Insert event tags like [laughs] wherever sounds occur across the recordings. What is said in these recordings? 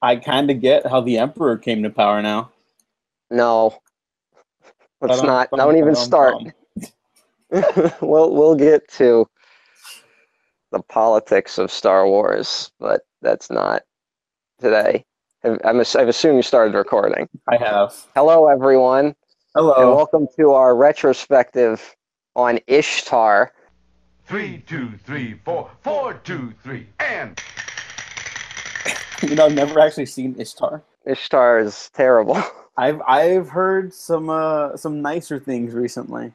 I kind of get how the Emperor came to power now. No. Let's Ba-dum, not. Don't even ba-dum, start. [laughs] we'll we'll get to the politics of Star Wars, but that's not today. I've, I'm, I've assumed you started recording. I have. Hello, everyone, and Hello. welcome to our retrospective on Ishtar. Three, two, three, four, four, two, three, and You know, I've never actually seen Ishtar. Ishtar is terrible. [laughs] I've I've heard some uh some nicer things recently.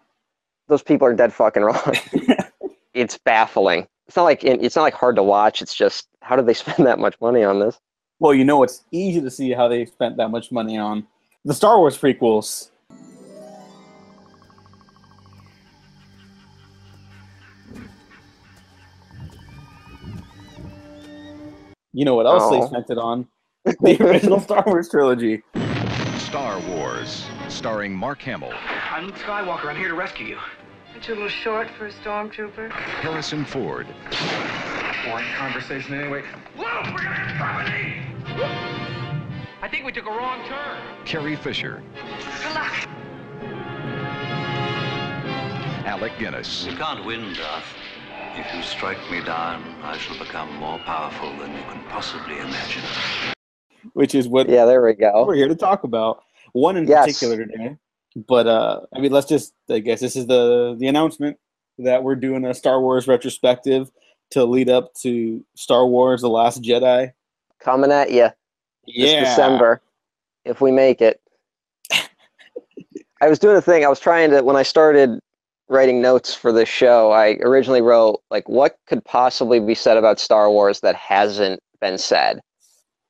Those people are dead fucking wrong. [laughs] it's baffling. It's not like it's not like hard to watch. It's just how did they [laughs] spend that much money on this? Well, you know, it's easy to see how they spent that much money on the Star Wars prequels. You know what else they Oh. spent it on? [laughs] The original Star Wars trilogy. Star Wars, starring Mark Hamill, I'm Luke Skywalker. I'm here to rescue you. Aren't you a little short for a stormtrooper? Harrison Ford, Boring conversation anyway. Luke, we're gonna get company! I think we took a wrong turn. Carrie Fisher, Good luck. Alec Guinness, You can't win, Darth. If you strike me down, I shall become more powerful than you can possibly imagine. which is what Yeah, there we go. we're here to talk about. One in Yes. particular today. But uh I mean let's just I guess this is the the announcement that we're doing a Star Wars retrospective to lead up to Star Wars The Last Jedi. Coming at you. this Yeah. December, if we make it. [laughs] I was doing a thing. I was trying to when I started writing notes for this show. I originally wrote like, what could possibly be said about Star Wars that hasn't been said,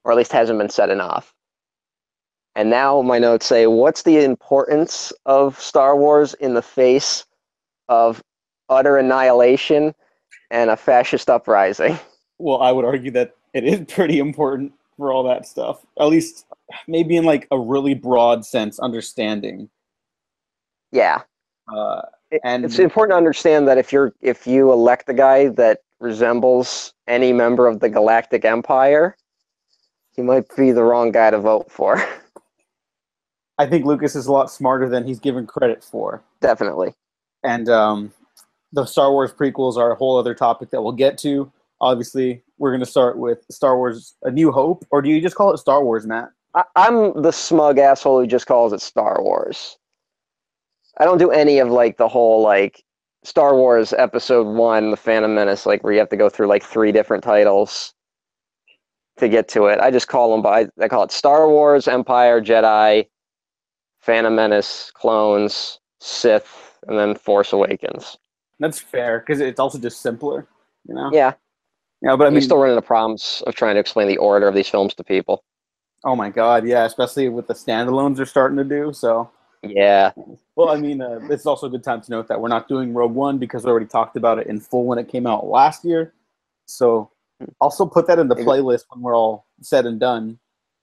or at least hasn't been said enough. And now my notes say, what's the importance of Star Wars in the face of utter annihilation and a fascist uprising? [laughs] Well, I would argue that it is pretty important for all that stuff. At least maybe in like a really broad sense understanding. Yeah. Uh And- it's important to understand that if you're if you elect a guy that resembles any member of the Galactic Empire, he might be the wrong guy to vote for. [laughs] I think Lucas is a lot smarter than he's given credit for. Definitely. and um, the Star Wars prequels are a whole other topic that we'll get to. Obviously, we're going to start with Star Wars: A New Hope, or do you just call it Star Wars, Matt? I, I'm the smug asshole who just calls it Star Wars. I don't do any of like the whole like Star Wars Episode One, The Phantom Menace, like where you have to go through like three different titles to get to it. I just call them by I call it Star Wars, Empire, Jedi, Phantom Menace, Clones, Sith, and then Force Awakens. That's fair because it's also just simpler, you know. Yeah, Yeah, but I mean, still run into problems of trying to explain the order of these films to people. oh my god, yeah, especially with the standalones they're starting to do. So, Yeah, well, I mean, uh, it's also a good time to note that we're not doing Rogue One because we already talked about it in full when it came out last year. So, also put that in the playlist when we're all said and done.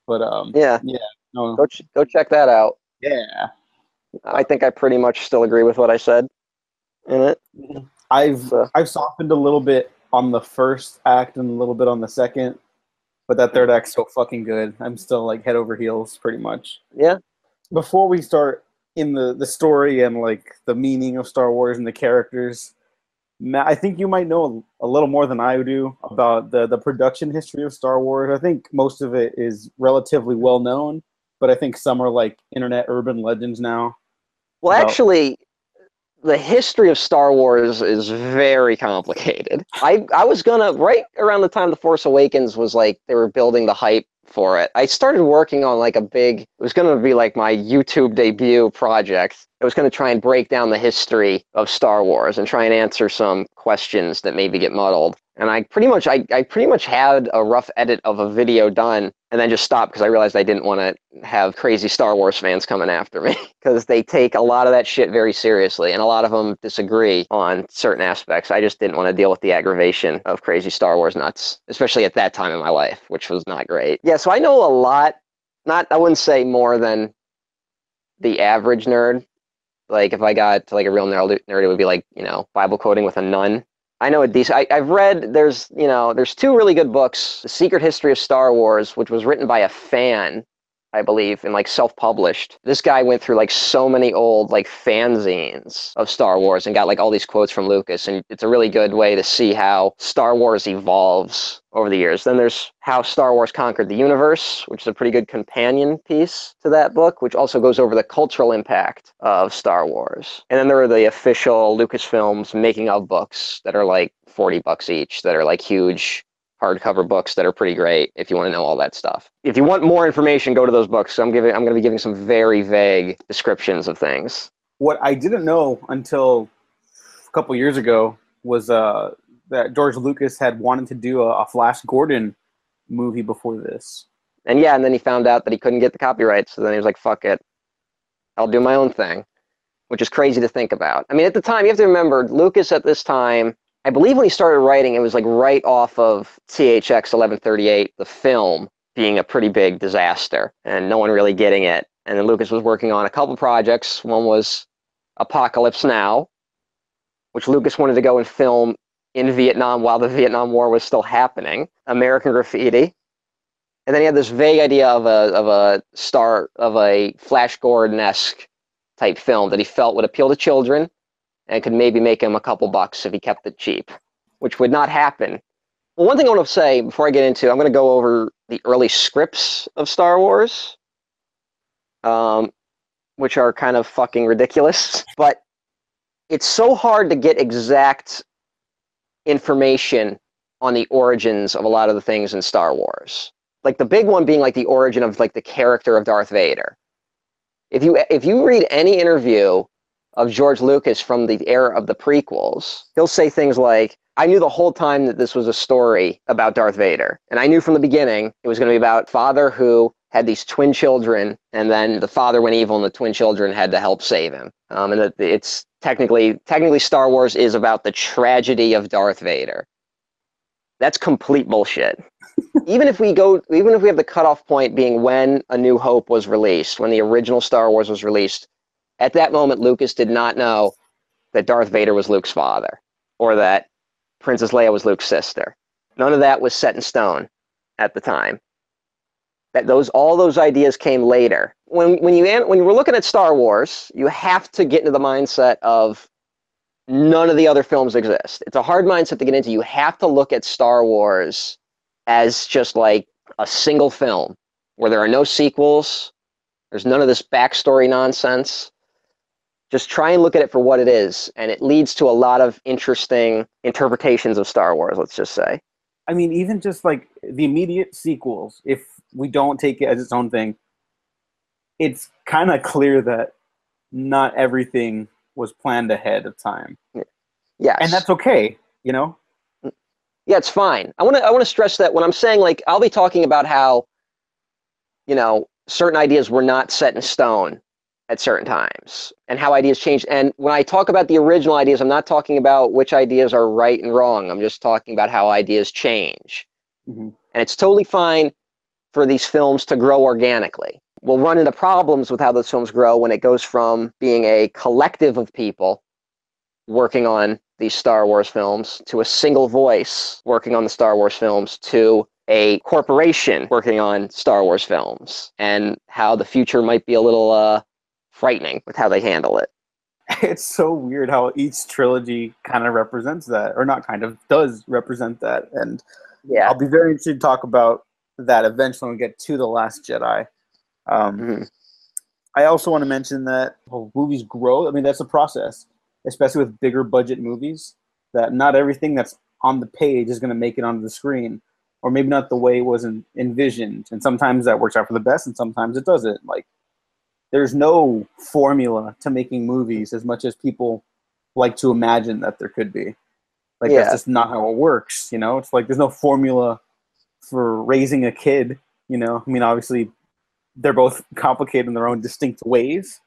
But um, yeah. no, Go ch- go check that out. yeah. I think I pretty much still agree with what I said in it. I've So- I've softened a little bit on the first act and a little bit on the second, but that third act's so fucking good. I'm still like head over heels pretty much. Yeah. Before we start in the the story and like the meaning of Star Wars and the characters, I think you might know a, a little more than I do about the the production history of Star Wars. I think most of it is relatively well known, but I think some are like internet urban legends now. Well, about- actually, the history of Star Wars is very complicated. I I was gonna right around the time the Force Awakens was like they were building the hype for it. I started working on like a big. It was gonna be like my YouTube debut project. I was gonna try and break down the history of Star Wars and try and answer some questions that maybe get muddled. And I pretty much I, I pretty much had a rough edit of a video done and then just stopped because I realized I didn't want to have crazy Star Wars fans coming after me [laughs] because they take a lot of that shit very seriously and a lot of them disagree on certain aspects. I just didn't want to deal with the aggravation of crazy Star Wars nuts, especially at that time in my life, which was not great. Yeah, so I know a lot, not I wouldn't say more than the average nerd. Like if I got to like a real nerd, nerd it would be like, you know, Bible quoting with a nun I know a decent. I, I've read. There's you know there's two really good books. The Secret History of Star Wars, which was written by a fan, I believe, and like self-published. This guy went through like so many old like fanzines of Star Wars and got like all these quotes from Lucas, and it's a really good way to see how Star Wars evolves over the years. Then there's How Star Wars Conquered the Universe, which is a pretty good companion piece to that book, which also goes over the cultural impact of Star Wars. And then there are the official Lucasfilms making of books that are like 40 bucks each, that are like huge hardcover books that are pretty great if you want to know all that stuff. If you want more information, go to those books. So I'm giving I'm going to be giving some very vague descriptions of things. What I didn't know until a couple years ago was uh, that George Lucas had wanted to do a, a Flash Gordon movie before this. And yeah, and then he found out that he couldn't get the copyright, so then he was like, "Fuck it, I'll do my own thing," which is crazy to think about. I mean, at the time, you have to remember Lucas at this time. I believe when he started writing, it was like right off of THX 1138, the film being a pretty big disaster, and no one really getting it. And then Lucas was working on a couple projects. One was Apocalypse Now, which Lucas wanted to go and film in Vietnam while the Vietnam War was still happening. American Graffiti, and then he had this vague idea of a of a star of a Flash Gordon esque type film that he felt would appeal to children and could maybe make him a couple bucks if he kept it cheap, which would not happen. Well, one thing I want to say before I get into, I'm going to go over the early scripts of Star Wars, um, which are kind of fucking ridiculous. [laughs] But it's so hard to get exact information on the origins of a lot of the things in Star Wars. Like the big one being like the origin of like the character of Darth Vader. If you if you read any interview of George Lucas from the era of the prequels, he'll say things like, I knew the whole time that this was a story about Darth Vader. And I knew from the beginning it was going to be about father who had these twin children, and then the father went evil, and the twin children had to help save him. Um, and that it's technically technically Star Wars is about the tragedy of Darth Vader. That's complete bullshit. [laughs] even if we go, even if we have the cutoff point being when A New Hope was released, when the original Star Wars was released, at that moment, Lucas did not know that Darth Vader was Luke's father or that Princess Leia was Luke's sister. None of that was set in stone at the time. That those all those ideas came later. When when you when you were looking at Star Wars, you have to get into the mindset of none of the other films exist. It's a hard mindset to get into. You have to look at Star Wars as just like a single film where there are no sequels. There's none of this backstory nonsense just try and look at it for what it is and it leads to a lot of interesting interpretations of star wars let's just say I mean, even just like the immediate sequels, if we don't take it as its own thing, it's kind of clear that not everything was planned ahead of time. yeah And that's okay, you know? yeah it's fine i want to i want to stress that when i'm saying like i'll be talking about how you know certain ideas were not set in stone at certain times and how ideas change. And when I talk about the original ideas, I'm not talking about which ideas are right and wrong. I'm just talking about how ideas change. Mhm. And it's totally fine for these films to grow organically. We'll run into problems with how those films grow when it goes from being a collective of people working on these Star Wars films to a single voice working on the Star Wars films to a corporation working on Star Wars films and how the future might be a little uh, frightening with how they handle it. [laughs] It's so weird how each trilogy kind of represents that, or not kind of, does represent that. And Yeah. I'll be very interested to talk about that eventually when we get to The Last Jedi. Um, Mhm. I also want to mention that well, movies grow. I mean, that's a process, especially with bigger budget movies, that not everything that's on the page is going to make it onto the screen, or maybe not the way it was en- envisioned. And sometimes that works out for the best, and sometimes it doesn't. Like, there's no formula to making movies as much as people like to imagine that there could be. Like, Yeah. that's just not how it works, you know? It's like there's no formula for raising a kid, you know? I mean, obviously, they're both [laughs] complicated in their own distinct ways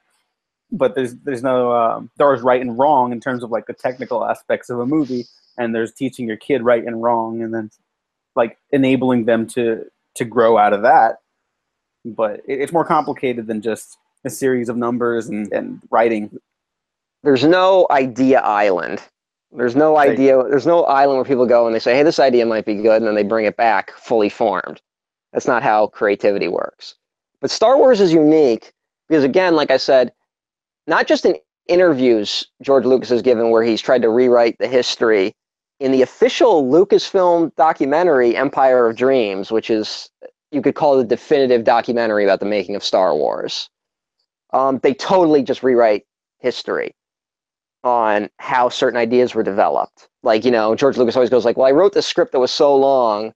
but there's there's no um, there's right and wrong in terms of like the technical aspects of a movie and there's teaching your kid right and wrong and then like enabling them to to grow out of that but it, it's more complicated than just a series of numbers and, and writing There's no idea island There's no idea. There's no island where people go and they say, "Hey, this idea might be good," and then they bring it back fully formed. That's not how creativity works. But Star Wars is unique because, again, like I said, not just in interviews George Lucas has given where he's tried to rewrite the history. In the official Lucasfilm documentary, Empire of Dreams, which is you could call the definitive documentary about the making of Star Wars, um, they totally just rewrite history on how certain ideas were developed. Like, you know, George Lucas always goes like, "Well, I wrote this script that was so long,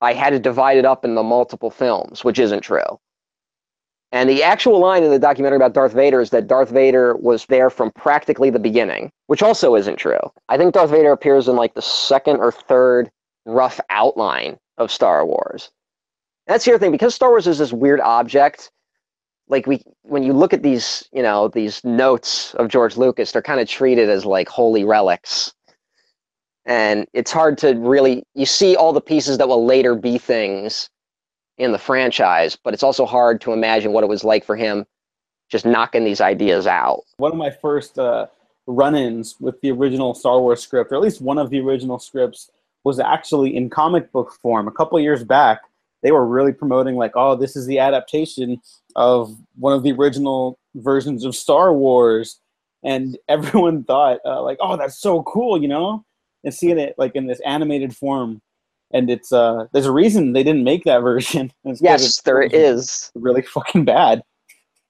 I had to divide it up into multiple films," which isn't true. And the actual line in the documentary about Darth Vader is that Darth Vader was there from practically the beginning, which also isn't true. I think Darth Vader appears in like the second or third rough outline of Star Wars. That's the other thing because Star Wars is this weird object like we when you look at these you know these notes of george lucas they're kind of treated as like holy relics and it's hard to really you see all the pieces that will later be things in the franchise but it's also hard to imagine what it was like for him just knocking these ideas out One of my first uh, run-ins with the original Star Wars script, or at least one of the original scripts, was actually in comic book form. A couple years back, they were really promoting like, "Oh, this is the adaptation of one of the original versions of Star Wars," and [laughs] everyone thought uh, like, "Oh, that's so cool," you know, and seeing it like in this animated form. And it's uh, there's a reason they didn't make that [laughs] version. Yes there is really fucking bad.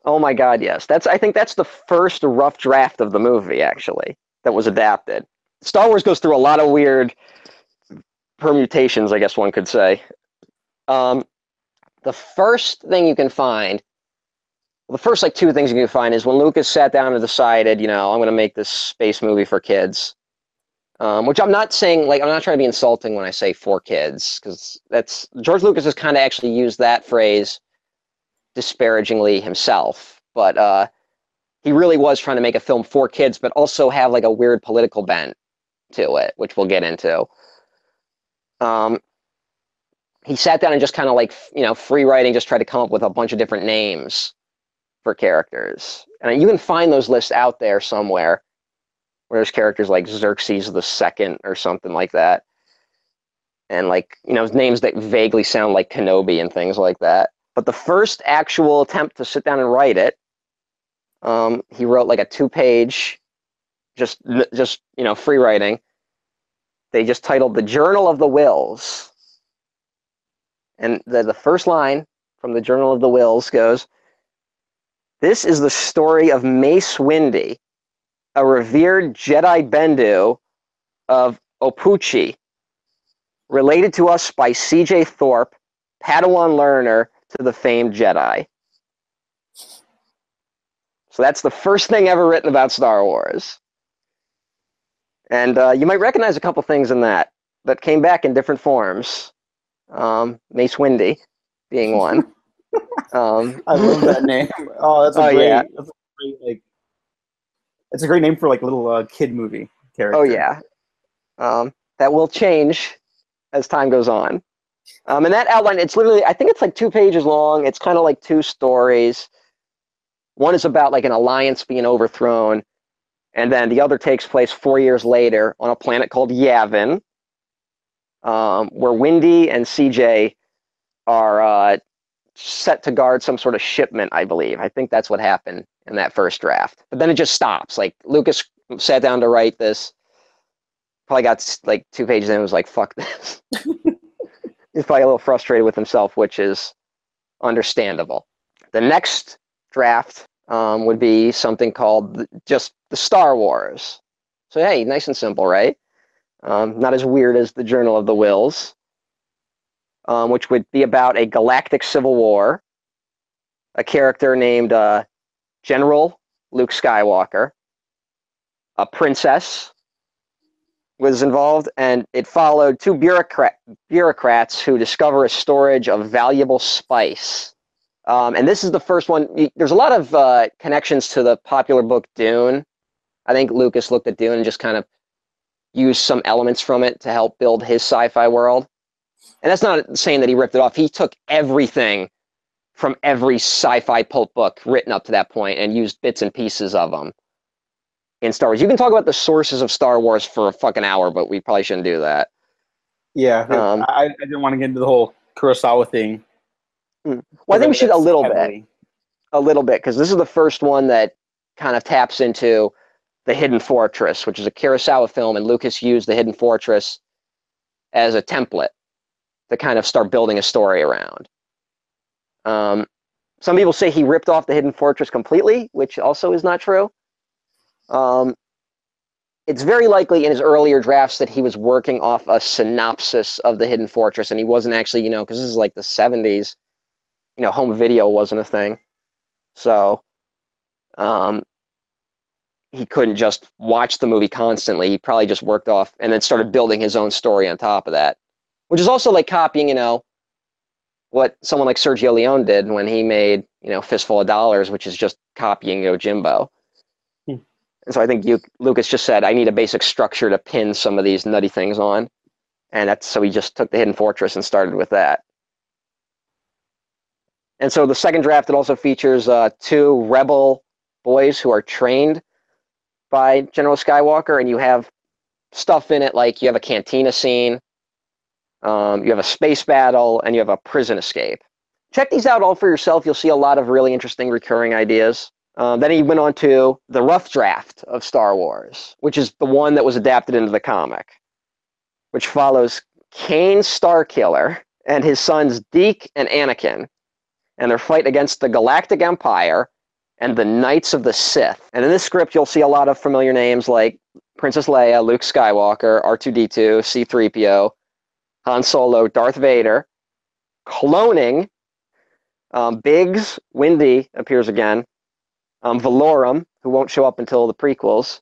oh my god yes that's i think that's the first rough draft of the movie actually that was adapted star wars goes through a lot of weird permutations i guess one could say um, the first thing you can find the first like two things you can find is when lucas sat down and decided you know i'm going to make this space movie for kids. Um, which i'm not saying like i'm not trying to be insulting when i say for kids because that's george lucas has kind of actually used that phrase disparagingly himself. But uh, he really was trying to make a film for kids but also have like a weird political bent to it which we'll get into. Um, he sat down and just kind of like you know free writing just tried to come up with a bunch of different names for characters. And you can find those lists out there somewhere where there's characters like xerxes the second or something like that. And like you know names that vaguely sound like kenobi and things like that. But the first actual attempt to sit down and write it um, he wrote like a two page just just you know free writing. They just titled the journal of the Whills and the, the first line from the Journal of the Whills goes This is the story of Mace Windy, a revered Jedi Bendu of Ophuchi, related to us by C.J. Thorpe, Padawan learner to the famed Jedi. So that's the first thing ever written about Star Wars. And uh, you might recognize a couple things in that that came back in different forms um, Mace Windy being [laughs] one. um, I love that [laughs] name. Oh, that's a Oh, great. yeah. That's a great like. It's a great name for like a little uh, kid movie character. oh yeah, um, that will change as time goes on. Um, and that outline, it's literally, I think it's like two pages long. It's kind of like two stories. One is about like an alliance being overthrown, and then the other takes place four years later on a planet called Yavin, um, where Windy and CJ are uh, set to guard some sort of shipment, I believe. I think that's what happened in that first draft. But then it just stops. Like Lucas sat down to write this, probably got like two pages in and was like, fuck this. [laughs] He's probably a little frustrated with himself, which is understandable. The next draft um, would be something called just the Star Wars. So, hey, nice and simple, right? Um, not as weird as the Journal of the Whills, um, which would be about a galactic civil war, a character named uh, General Luke Skywalker, a princess was involved, and it followed two bureaucrat- bureaucrats who discover a storage of valuable spice. Um, and this is the first one. There's a lot of uh, connections to the popular book Dune. I think Lucas looked at Dune and just kind of used some elements from it to help build his sci-fi world. And that's not saying that he ripped it off. He took everything from every sci-fi pulp book written up to that point and used bits and pieces of them in Star Wars. You can talk about the sources of Star Wars for a fucking hour, but we probably shouldn't do that. Yeah, Um, I, I didn't want to get into the whole Kurosawa thing. Well, I think we should a little bit. a little bit because this is the first one that kind of taps into the Hidden Fortress, which is a Kurosawa film, and Lucas used the Hidden Fortress as a template to kind of start building a story around. Um, some people say he ripped off the Hidden Fortress completely, which also is not true. Um, it's very likely in his earlier drafts that he was working off a synopsis of the Hidden Fortress, and he wasn't actually, you know, because this is like the 70s, you know, home video wasn't a thing. So um, he couldn't just watch the movie constantly. He probably just worked off and then started building his own story on top of that, which is also like copying, you know, what someone like Sergio Leone did when he made, you know, Fistful of Dollars, which is just copying Yojimbo. Hmm. And so I think you, Lucas just said, I need a basic structure to pin some of these nutty things on. And that's so he just took the Hidden Fortress and started with that. And so the second draft it also features uh, two rebel boys who are trained by General Skywalker, and you have stuff in it like you have a cantina scene, um, you have a space battle, and you have a prison escape. Check these out all for yourself. You'll see a lot of really interesting recurring ideas. Um, then he went on to the rough draft of Star Wars, which is the one that was adapted into the comic, which follows Kane Starkiller and his sons Deke and Anakin and their fight against the Galactic Empire and the Knights of the Sith. And in this script, you'll see a lot of familiar names like Princess Leia, Luke Skywalker, R2D2, C3PO, Han Solo, Darth Vader, cloning. Um, Biggs, Windy appears again. Um, Valorum, who won't show up until the prequels.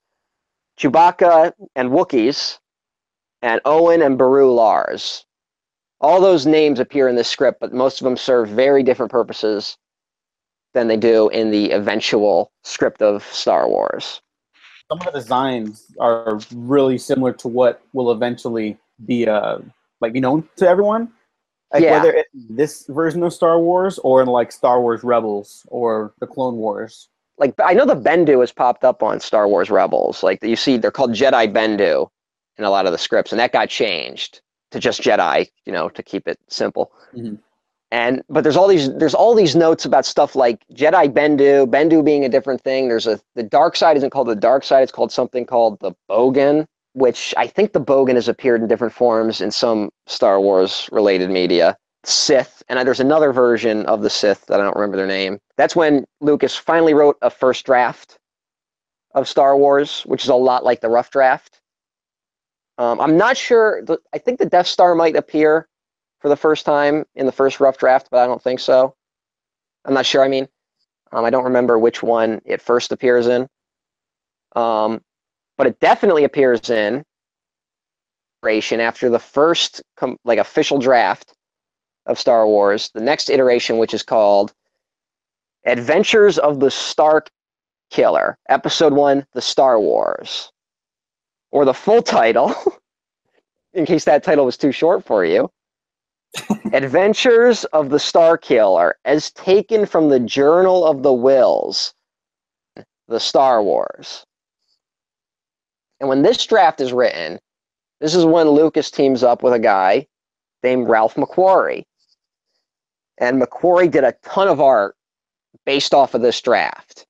Chewbacca and Wookiees, and Owen and Beru Lars all those names appear in this script, but most of them serve very different purposes than they do in the eventual script of Star Wars. Some of the designs are really similar to what will eventually be uh like known to everyone. Like Yeah. whether it's this version of Star Wars or in like Star Wars Rebels or the Clone Wars. Like I know the Bendu has popped up on Star Wars Rebels. Like you see, they're called Jedi Bendu in a lot of the scripts, and that got changed to just Jedi, you know, to keep it simple. Mhm. And but there's all these there's all these notes about stuff like Jedi Bendu, Bendu being a different thing. There's a the dark side isn't called the dark side; it's called something called the Bogan, which I think the Bogan has appeared in different forms in some Star Wars related media. Sith, and there's another version of the Sith that I don't remember their name. That's when Lucas finally wrote a first draft of Star Wars, which is a lot like the rough draft. Um, I'm not sure. I think the Death Star might appear for the first time in the first rough draft, but I don't think so. I'm not sure. I mean, um, I don't remember which one it first appears in. Um, but it definitely appears in iteration after the first com- like official draft of Star Wars. The next iteration, which is called Adventures of the Stark Killer, Episode One: The Star Wars, or the full title, [laughs] in case that title was too short for you. Adventures of the Star Killer, as taken from the Journal of the Whills, the Star Wars. And when this draft is written, this is when Lucas teams up with a guy named Ralph McQuarrie. And McQuarrie did a ton of art based off of this draft.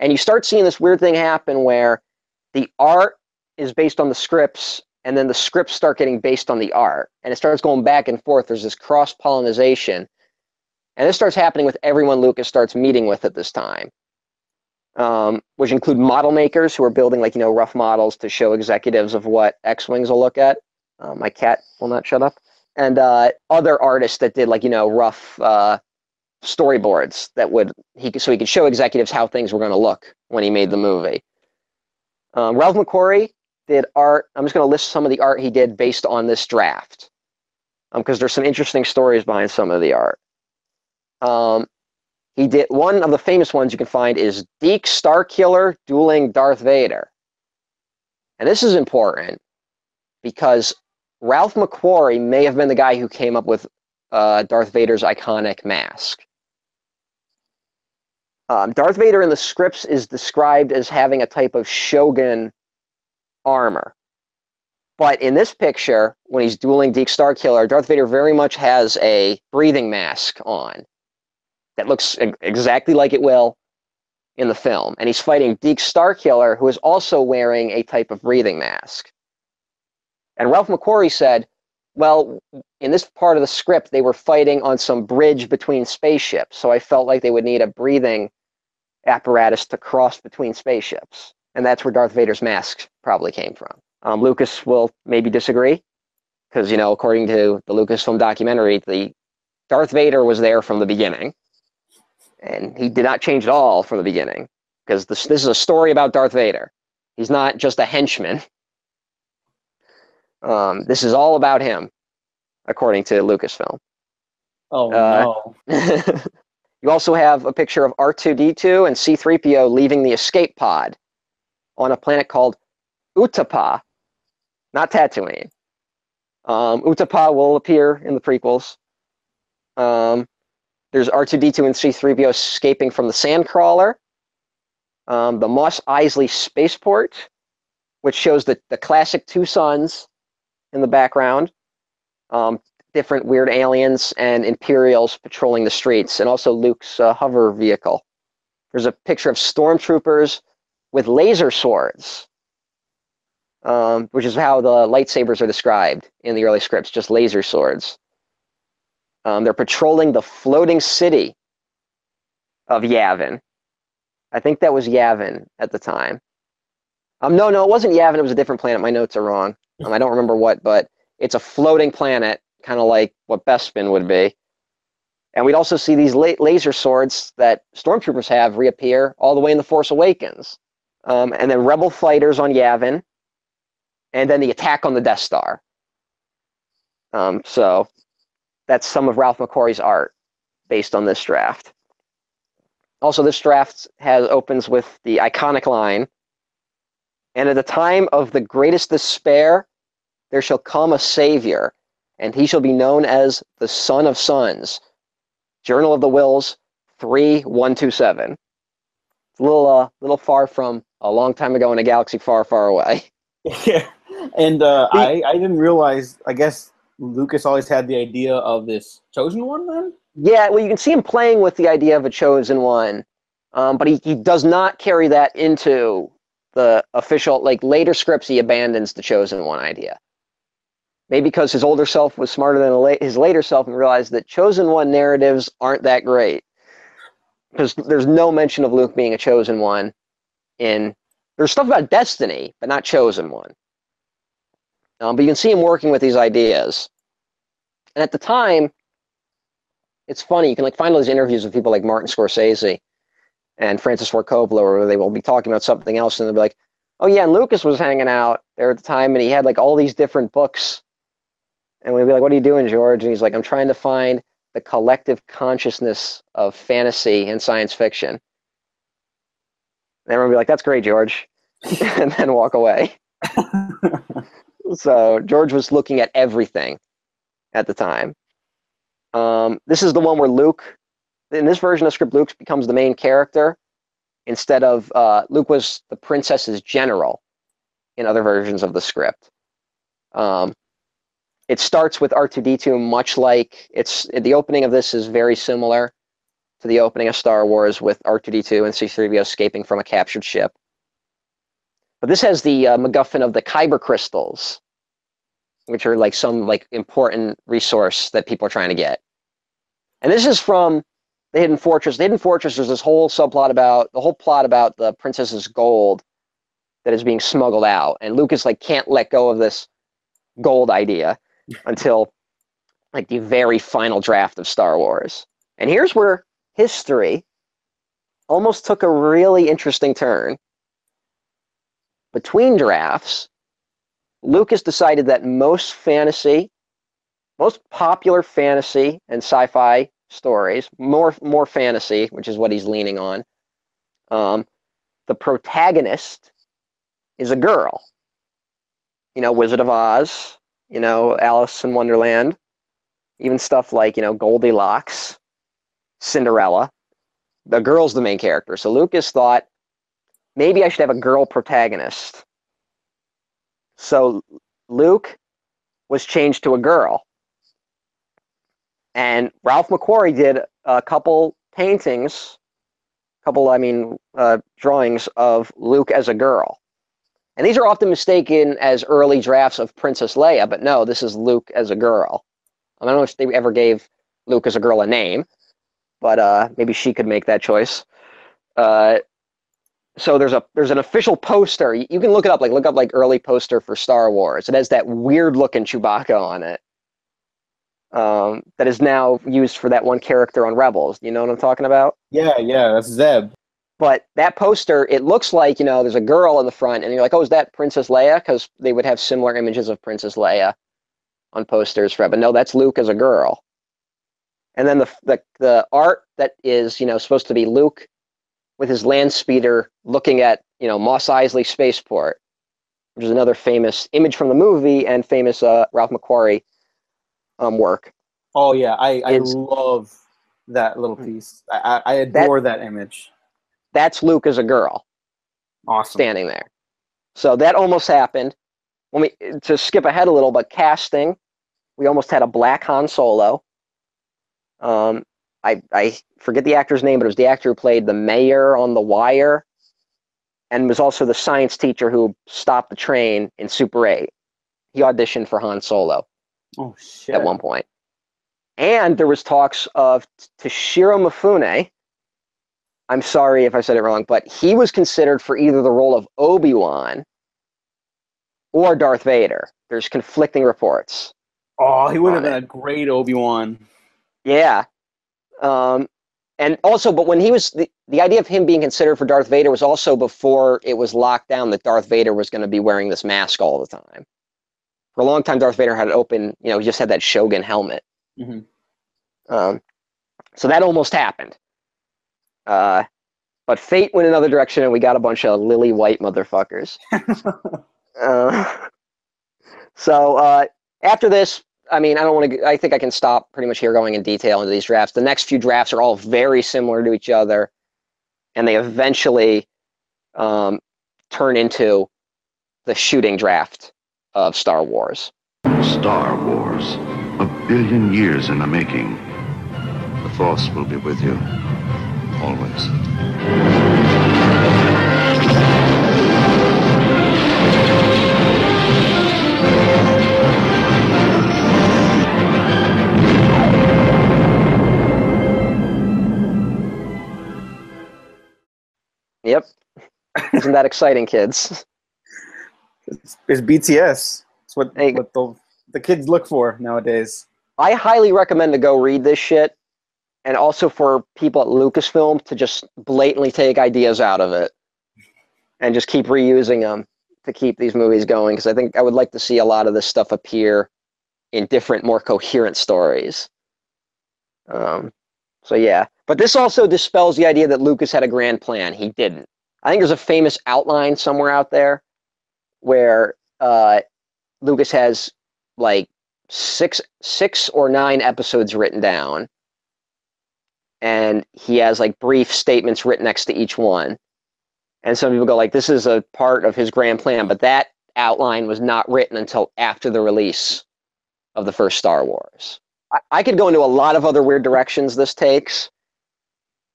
And you start seeing this weird thing happen where the art is based on the scripts and then the scripts start getting based on the art and it starts going back and forth. There's this cross pollination and this starts happening with everyone lucas starts meeting with at this time um, which include model makers who are building like you know rough models to show executives of what x-wings will look at. Uh, my cat will not shut up. And uh, other artists that did like you know rough uh, storyboards that would he so he could show executives how things were going to look when he made the movie. Um, ralph mcquarrie did art. I'm just going to list some of the art he did based on this draft, because there's some interesting stories behind some of the art. Um, he did one of the famous ones you can find is Deke Starkiller dueling Darth Vader, and this is important because Ralph McQuarrie may have been the guy who came up with uh, Darth Vader's iconic mask. Um, Darth Vader in the scripts is described as having a type of Shogun armor. But in this picture, when he's dueling Deke Starkiller, Darth Vader very much has a breathing mask on that looks exactly like it will in the film. And he's fighting Deke Starkiller, who is also wearing a type of breathing mask. And Ralph McQuarrie said, well, in this part of the script, they were fighting on some bridge between spaceships. So I felt like they would need a breathing apparatus to cross between spaceships. And that's where Darth Vader's mask probably came from. Um, Lucas will maybe disagree because, you know, according to the Lucasfilm documentary, the Darth Vader was there from the beginning. And he did not change at all from the beginning because this, this is a story about Darth Vader. He's not just a henchman. Um, this is all about him, according to Lucasfilm. Oh Uh, no. [laughs] you also have a picture of R2D2 and C3PO leaving the escape pod on a planet called Utapau, not Tatooine. Um, Utapau will appear in the prequels. Um, there's R2D2 and C3PO escaping from the Sandcrawler. Um, the Mos Eisley spaceport, which shows the, the classic two suns in the background. Um, different weird aliens and Imperials patrolling the streets, and also Luke's uh, hover vehicle. There's a picture of stormtroopers with laser swords, um, which is how the lightsabers are described in the early scripts, just laser swords. Um, they're patrolling the floating city of Yavin. I think that was Yavin at the time. Um, no, no, it wasn't Yavin. It was a different planet. My notes are wrong. Um, I don't remember what, but it's a floating planet, kind of like what Bespin would be. And we'd also see these la- laser swords that stormtroopers have reappear all the way in The Force Awakens. Um, and then Rebel fighters on Yavin, and then the attack on the Death Star. Um, so that's some of Ralph McQuarrie's art based on this draft. Also, this draft has opens with the iconic line, and at the time of the greatest despair, there shall come a Savior, and he shall be known as the Son of Sons. Journal of the Whills 3127. It's a little, uh, little far from a long time ago in a galaxy far, far away. Yeah. [laughs] [laughs] And uh, I, I didn't realize, I guess Lucas always had the idea of this chosen one then? Yeah, well, you can see him playing with the idea of a chosen one, um, but he, he does not carry that into the official, like later scripts, he abandons the chosen one idea. Maybe because his older self was smarter than his later self and realized that chosen one narratives aren't that great. Because there's no mention of Luke being a chosen one in. There's stuff about destiny, but not chosen one. Um, but you can see him working with these ideas. And at the time, it's funny. You can like find all these interviews with people like Martin Scorsese and Francis Ford Coppola, where they will be talking about something else, and they'll be like, "Oh yeah," and Lucas was hanging out there at the time, and he had like all these different books, and we'd be like, "What are you doing, George?" And he's like, "I'm trying to find the collective consciousness of fantasy and science fiction." And everyone would be like, "That's great, George," [laughs] and then walk away. so George was looking at everything at the time. Um, this is the one where Luke, in this version of script, Luke becomes the main character instead of uh, Luke was the princess's general in other versions of the script. Um, it starts with R2D2, much like it's the opening of this is very similar to the opening of Star Wars with R2D2 and C3PO escaping from a captured ship. But this has the uh, MacGuffin of the Kyber crystals, which are like some like important resource that people are trying to get. And this is from the Hidden Fortress. The Hidden Fortress is this whole subplot about the whole plot about the princess's gold that is being smuggled out, and Lucas like can't let go of this gold idea until like the very final draft of Star Wars. And here's where history almost took a really interesting turn. Between drafts, Lucas decided that most fantasy, most popular fantasy and sci-fi stories, more more fantasy, which is what he's leaning on. Um, the protagonist is a girl. You know, Wizard of Oz. You know, Alice in Wonderland. Even stuff like you know Goldilocks, Cinderella. the girl's the main character. So Lucas thought maybe I should have a girl protagonist. So Luke was changed to a girl. And Ralph McQuarrie did a couple paintings, couple, I mean, uh, drawings of Luke as a girl. And these are often mistaken as early drafts of Princess Leia, but no, this is Luke as a girl. I don't know if they ever gave Luke as a girl a name, but uh, maybe she could make that choice. Uh, so there's a there's an official poster. You can look it up, like look up like early poster for Star Wars. It has that weird looking Chewbacca on it. Um, that is now used for that one character on Rebels. You know what I'm talking about? Yeah, yeah, that's Zeb. But that poster, it looks like you know there's a girl in the front, and you're like, oh, is that Princess Leia? Because they would have similar images of Princess Leia on posters for it. But no, that's Luke as a girl. And then the the the art that is you know supposed to be Luke with his land speeder looking at you know Mos Eisley spaceport, which is another famous image from the movie and famous uh, Ralph McQuarrie um, work. Oh yeah, I, I It's- love that little piece. I, I I adore that, image. That's Luke as a girl Awesome. standing there. So that almost happened. Let me to skip ahead a little, but casting, we almost had a black Han Solo. Um, I I forget the actor's name, but it was the actor who played the mayor on The Wire, and was also the science teacher who stopped the train in Super Eight. He auditioned for Han Solo Oh shit. at one. And there was talks of Toshiro Mifune. I'm sorry if I said it wrong, but he was considered for either the role of Obi-Wan or Darth Vader. There's conflicting reports. Oh, he would have been a great Obi Wan. Yeah. Um, and also, but when he was the, the idea of him being considered for Darth Vader was also before it was locked down that Darth Vader was going to be wearing this mask all the time. For a long time, Darth Vader had an open, you know, he just had that Shogun helmet. Mhm. Um, so that almost happened. Uh, but fate went another direction, and we got a bunch of lily white motherfuckers. [laughs] uh, so uh, after this, I mean, I don't want to. I think I can stop pretty much here going in detail into these drafts. The next few drafts are all very similar to each other, and they eventually um, turn into the shooting draft of Star Wars. Star Wars. A billion years in the making. The Force will be with you. Always. Yep. Isn't that exciting, kids? It's, it's BTS. It's what, Hey. what the, the kids look for nowadays. I highly recommend to go read this shit, and also for people at Lucasfilm to just blatantly take ideas out of it and just keep reusing them to keep these movies going. Because I think I would like to see a lot of this stuff appear in different, more coherent stories. Um, so yeah, but this also dispels the idea that Lucas had a grand plan. He didn't. I think there's a famous outline somewhere out there where uh, Lucas has like six six or nine episodes written down and he has like brief statements written next to each one and some people go like this is a part of his grand plan but that outline was not written until after the release of the first star wars i, I could go into a lot of other weird directions this takes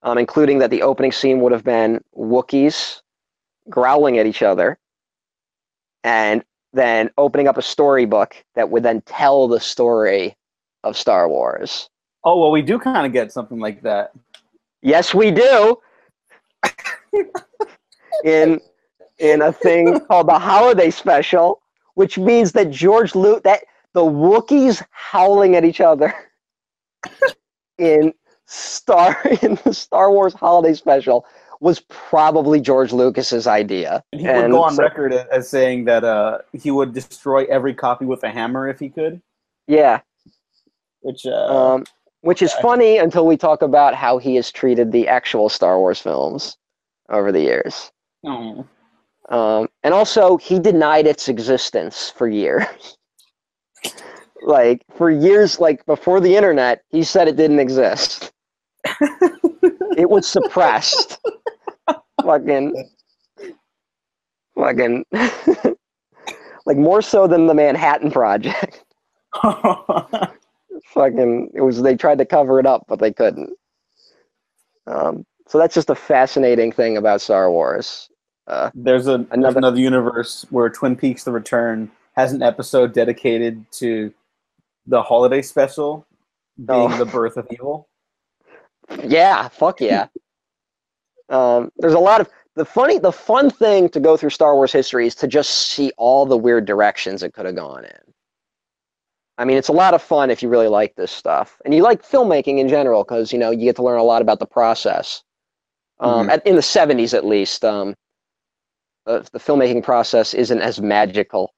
um, including that the opening scene would have been wookiees growling at each other and then opening up a storybook that would then tell the story of Star Wars. Oh well, we do kind of get something like that. Yes, we do. in in a thing [laughs] called the Holiday Special, which means that George Luke that the Wookiees howling at each other [laughs] in Star [laughs] in the Star Wars Holiday Special was probably George Lucas's idea. And he would And go on so- record as, as saying that uh, he would destroy every copy with a hammer if he could. Yeah. Which uh, Um, which is funny until we talk about how he has treated the actual Star Wars films over the years. oh. Um, and also, he denied its existence for years. [laughs] like, for years, like before the internet, he said it didn't exist. [laughs] it was suppressed. fucking, fucking, [laughs] like more so than the Manhattan Project. Fucking, it was. They tried to cover it up, but they couldn't. Um, so that's just a fascinating thing about Star Wars. Uh, There's a Another- another, another universe where Twin Peaks: The Return has an episode dedicated to the holiday special being Oh. the birth of evil. yeah, fuck yeah. [laughs] um, there's a lot of the funny, the fun thing to go through Star Wars history is to just see all the weird directions it could have gone in. I mean, it's a lot of fun if you really like this stuff, and you like filmmaking in general, because you know you get to learn a lot about the process. Um, at, in the '70s, at least, um, the, the filmmaking process isn't as magical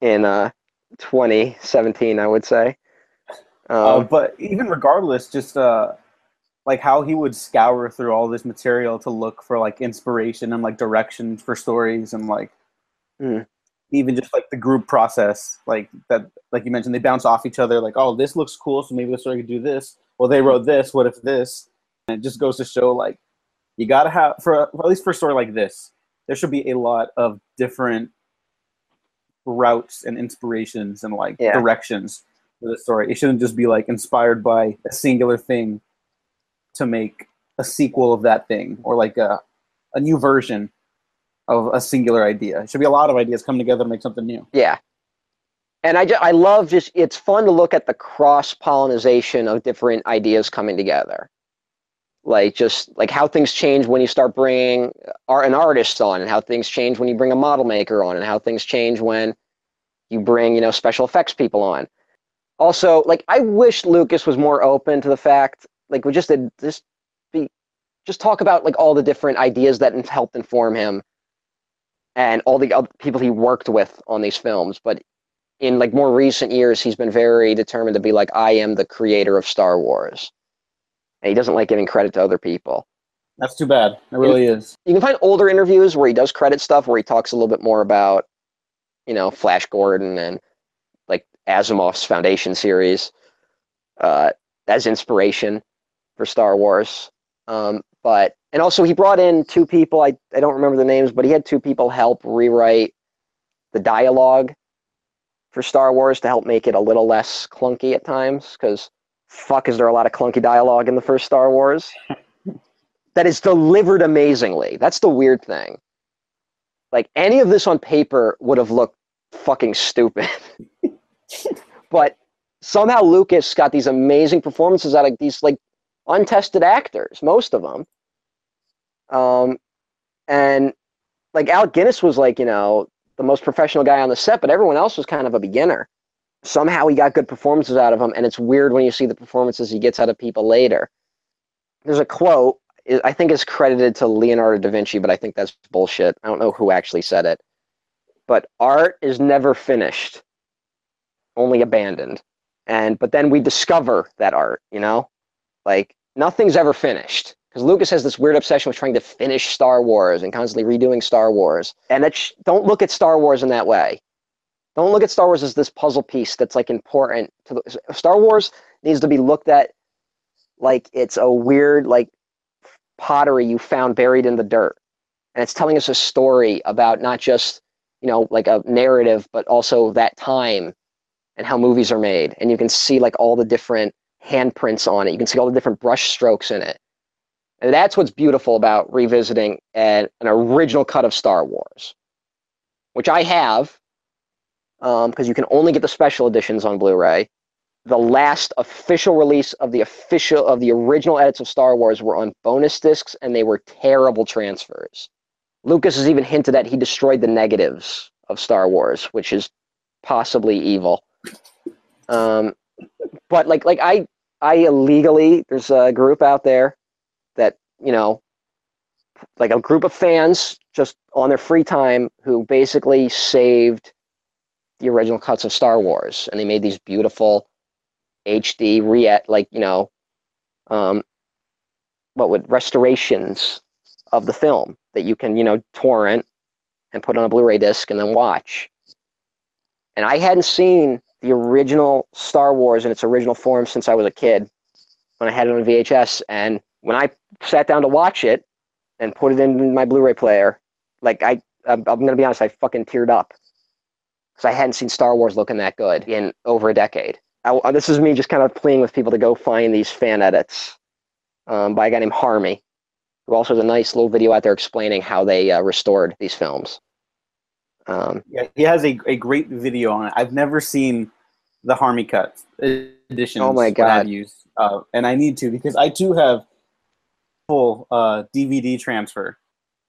in uh, 2017, I would say. Uh, Um, but even regardless, just uh, like how he would scour through all this material to look for like inspiration and like direction for stories and like Mm. Even just like the group process, like that, like you mentioned, they bounce off each other. Like, oh, this looks cool, so maybe the story could do this. Well, they wrote this. What if this? And it just goes to show like you gotta have for, for at least for a story like this, there should be a lot of different routes and inspirations and like Yeah. directions for the story. It shouldn't just be like inspired by a singular thing to make a sequel of that thing or like a, a new version of a singular idea. It should be a lot of ideas come together to make something new. Yeah. And I, just, I love just, it's fun to look at the cross pollination of different ideas coming together. Like, just like how things change when you start bringing art, an artist on, and how things change when you bring a model maker on, and how things change when you bring, you know, special effects people on. Also, like, I wish Lucas was more open to the fact, like, we just did just be, just talk about like all the different ideas that helped inform him and all the other people he worked with on these films. But in like more recent years, he's been very determined to be like, I am the creator of Star Wars. And he doesn't like giving credit to other people. That's too bad. It really is. You can find older interviews where he does credit stuff, where he talks a little bit more about, you know, Flash Gordon and like Asimov's Foundation series uh, as inspiration for Star Wars. Um, but and also he brought in two people. I I don't remember the names, but he had two people help rewrite the dialogue for Star Wars to help make it a little less clunky at times. Because fuck, is there a lot of clunky dialogue in the first Star Wars? [laughs] that is delivered amazingly. That's the weird thing. Like any of this on paper would have looked fucking stupid. [laughs] but somehow Lucas got these amazing performances out of these like untested actors, most of them. Um, and like Alec Guinness was like, you know, the most professional guy on the set, but everyone else was kind of a beginner. Somehow he got good performances out of him, and it's weird when you see the performances he gets out of people later. There's a quote, I- I think it's credited to Leonardo da Vinci, but I think that's bullshit. I don't know who actually said it. But art is never finished, only abandoned. And but then we discover that art, you know? Like nothing's ever finished. Because Lucas has this weird obsession with trying to finish Star Wars and constantly redoing Star Wars. And that sh- don't look at Star Wars in that way. Don't look at Star Wars as this puzzle piece that's like important to the Star Wars needs to be looked at like it's a weird like pottery you found buried in the dirt. And it's telling us a story about not just, you know, like a narrative, but also that time and how movies are made. And you can see like all the different handprints on it. You can see all the different brush strokes in it. And that's what's beautiful about revisiting an, an original cut of Star Wars, which I have, because you can only get the special editions on Blu-ray. The last official release of the official of the original edits of Star Wars were on bonus discs, and they were terrible transfers. Lucas has even hinted that he destroyed the negatives of Star Wars, which is possibly evil. Um, but like like I I illegally there's a group out there that you know like a group of fans just on their free time who basically saved the original cuts of Star Wars and they made these beautiful HD re like you know um what would restorations of the film that you can you know torrent and put on a Blu-ray disc and then watch. And I hadn't seen the original Star Wars in its original form since I was a kid when I had it on VHS and when I sat down to watch it and put it in my Blu-ray player, like I, I'm, I'm gonna be honest, I fucking teared up because I hadn't seen Star Wars looking that good in over a decade. I, this is me just kind of pleading with people to go find these fan edits um, by a guy named Harmy, who also has a nice little video out there explaining how they uh, restored these films. Um, Yeah, he has a, a great video on it. I've never seen the Harmy cut edition. Oh my God. I've used, uh, and I need to because I too have full uh, DVD transfer.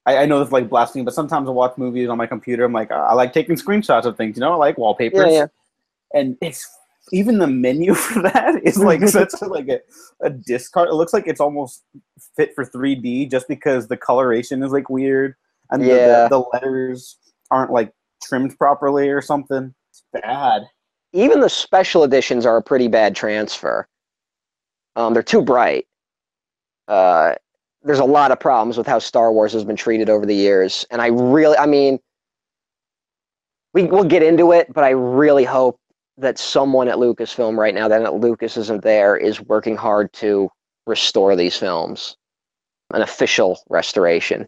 I, I know it's like blasphemy, but sometimes I watch movies on my computer. I'm like, I like taking screenshots of things. You know, I like wallpapers. yeah, yeah. and it's even the menu [laughs] for that is like [laughs] such a, like a, a discard. It looks like it's almost fit for 3D just because the coloration is like weird and the- the, the letters aren't like trimmed properly or something. It's bad. even the special editions are a pretty bad transfer. Um, they're too bright. Uh, there's a lot of problems with how Star Wars has been treated over the years, and I really, I mean, we we'll get into it, but I really hope that someone at Lucasfilm right now, that Lucas isn't there, is working hard to restore these films, an official restoration.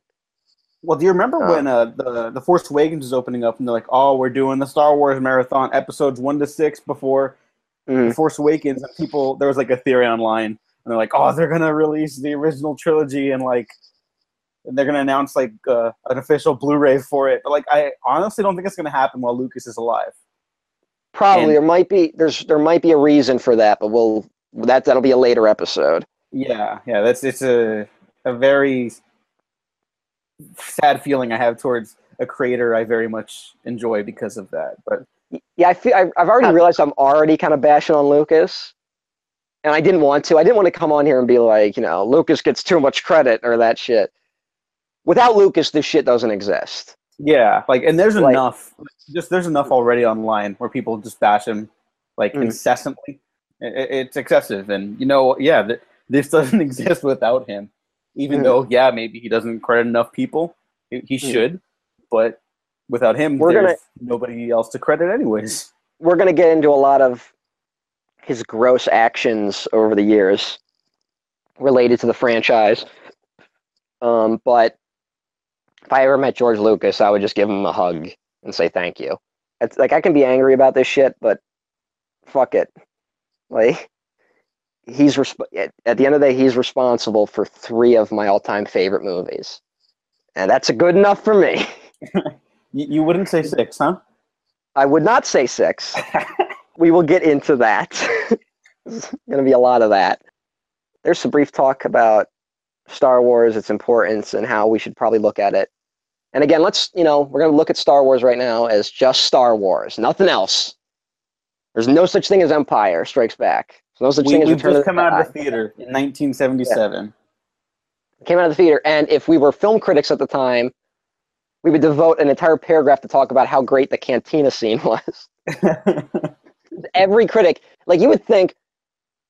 Well, do you remember Uh. when uh, the the Force Awakens is opening up and they're like, "Oh, we're doing the Star Wars marathon episodes one to six before Mm. the Force Awakens?" And people, there was like a theory online, and they're like, "Oh, they're gonna release the original trilogy and like and they're gonna announce like uh, an official Blu-ray for it." But like, I honestly don't think it's gonna happen while Lucas is alive. Probably And- there might be there's there might be a reason for that, but we'll that that'll be a later episode. Yeah, yeah, that's it's a a very sad feeling I have towards a creator I very much enjoy because of that. But Yeah, I feel I've, I've already realized I'm already kind of bashing on Lucas, and I didn't want to. I didn't want to come on here and be like, you know, Lucas gets too much credit or that shit. Without Lucas, this shit doesn't exist. Yeah, like, and there's Like- enough. Just there's enough already online where people just bash him like Mm. incessantly. I- I- it's excessive, and you know, yeah, th- this [laughs] doesn't exist without him. Even Mm. though, yeah, maybe he doesn't credit enough people. He, he Mm. should, but without him, We're there's gonna- nobody else to credit, anyways. We're gonna get into a lot of his gross actions over the years related to the franchise. Um, but if I ever met George Lucas, I would just give him a hug and say thank you. It's like I can be angry about this shit, but fuck it. Like he's resp- at, at the end of the day, he's responsible for three of my all-time favorite movies, and that's a good enough for me. [laughs] You, you wouldn't say six, huh? I would not say six. [laughs] we will get into that. [laughs] There's going to be a lot of that. There's some brief talk about Star Wars, its importance, and how we should probably look at it. And again, let's, you know, we're going to look at Star Wars right now as just Star Wars, nothing else. There's no such thing as Empire Strikes Back. There's no such We, thing as Return just come out of the theater in 1977. came out of the theater, and if we were film critics at the time, we would devote an entire paragraph to talk about how great the cantina scene [laughs] was. [laughs] Every critic, like you would think,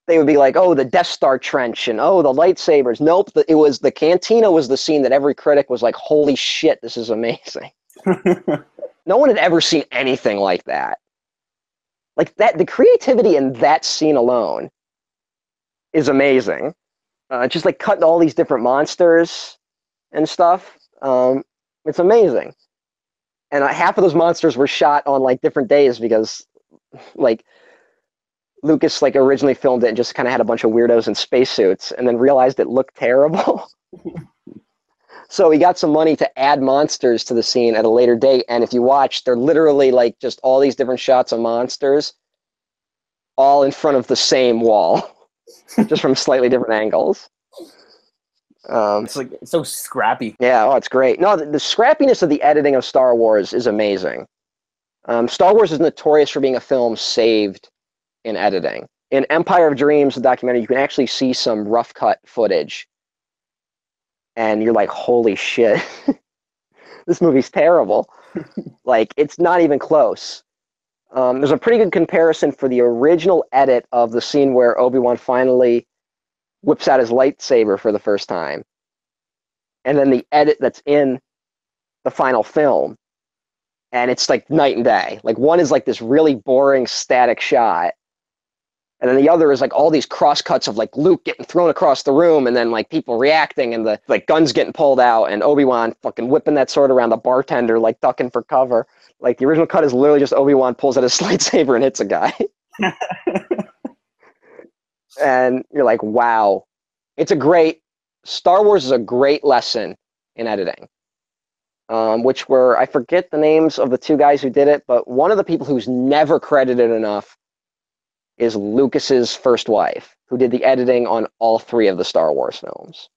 they would be like, "Oh, the Death Star trench," and "Oh, the lightsabers." Nope, the, it was the cantina was the scene that every critic was like, "Holy shit, this is amazing." [laughs] no one had ever seen anything like that. Like that, the creativity in that scene alone is amazing. Uh, just like cutting all these different monsters and stuff. Um, it's amazing. And uh, half of those monsters were shot on like different days because, like, Lucas like originally filmed it and just kind of had a bunch of weirdos in spacesuits, and then realized it looked terrible. [laughs] so he got some money to add monsters to the scene at a later date. And if you watch, they're literally like just all these different shots of monsters, all in front of the same wall, [laughs] just from slightly different angles. Um, it's like it's so scrappy. yeah, oh, it's great. No, the, the scrappiness of the editing of Star Wars is amazing. Um, Star Wars is notorious for being a film saved in editing. In Empire of Dreams, the documentary, you can actually see some rough cut footage, and you're like, "Holy shit, [laughs] this movie's terrible!" [laughs] like, it's not even close. Um, there's a pretty good comparison for the original edit of the scene where Obi Wan finally whips out his lightsaber for the first time and then the edit that's in the final film and it's like night and day like one is like this really boring static shot And then the other is like all these cross cuts of like Luke getting thrown across the room and then like people reacting and the like guns getting pulled out and Obi-Wan fucking whipping that sword around the bartender like ducking for cover. Like the original cut is literally just Obi-Wan pulls out his [laughs] lightsaber and hits a guy. [laughs] and you're like, wow. It's a great Star Wars is a great lesson in editing. Um, which were I forget the names of the two guys who did it, but one of the people who's never credited enough is Lucas's first wife, who did the editing on all three of the Star Wars films.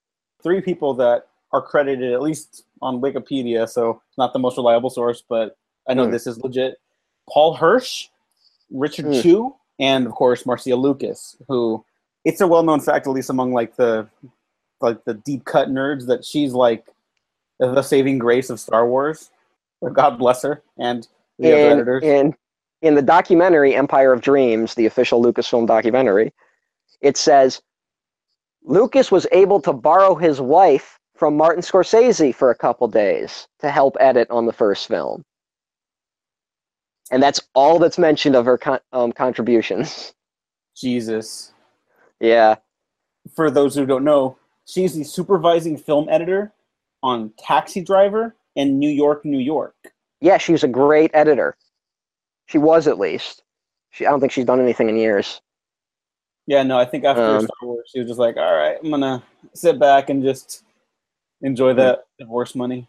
Three people that are credited at least on Wikipedia, so not the most reliable source, but I know Hmm. this is legit. Paul Hirsch, Richard Hmm. Chew, and of course Marcia Lucas, who it's a well-known fact, at least among like the like the deep cut nerds, that she's like the saving grace of Star Wars. God bless her and the other editors. in in the documentary Empire of Dreams, the official Lucasfilm documentary, it says Lucas was able to borrow his wife from Martin Scorsese for a couple days to help edit on the first film. And that's all that's mentioned of her con- um, contributions. [laughs] Jesus. Yeah. For those who don't know, she's the supervising film editor on Taxi Driver and New York, New York. Yeah, she's a great editor. She was at least. She, I don't think she's done anything in years. Yeah, no, I think after Um, Star Wars, she was just like, all right, I'm gonna sit back and just enjoy that divorce money.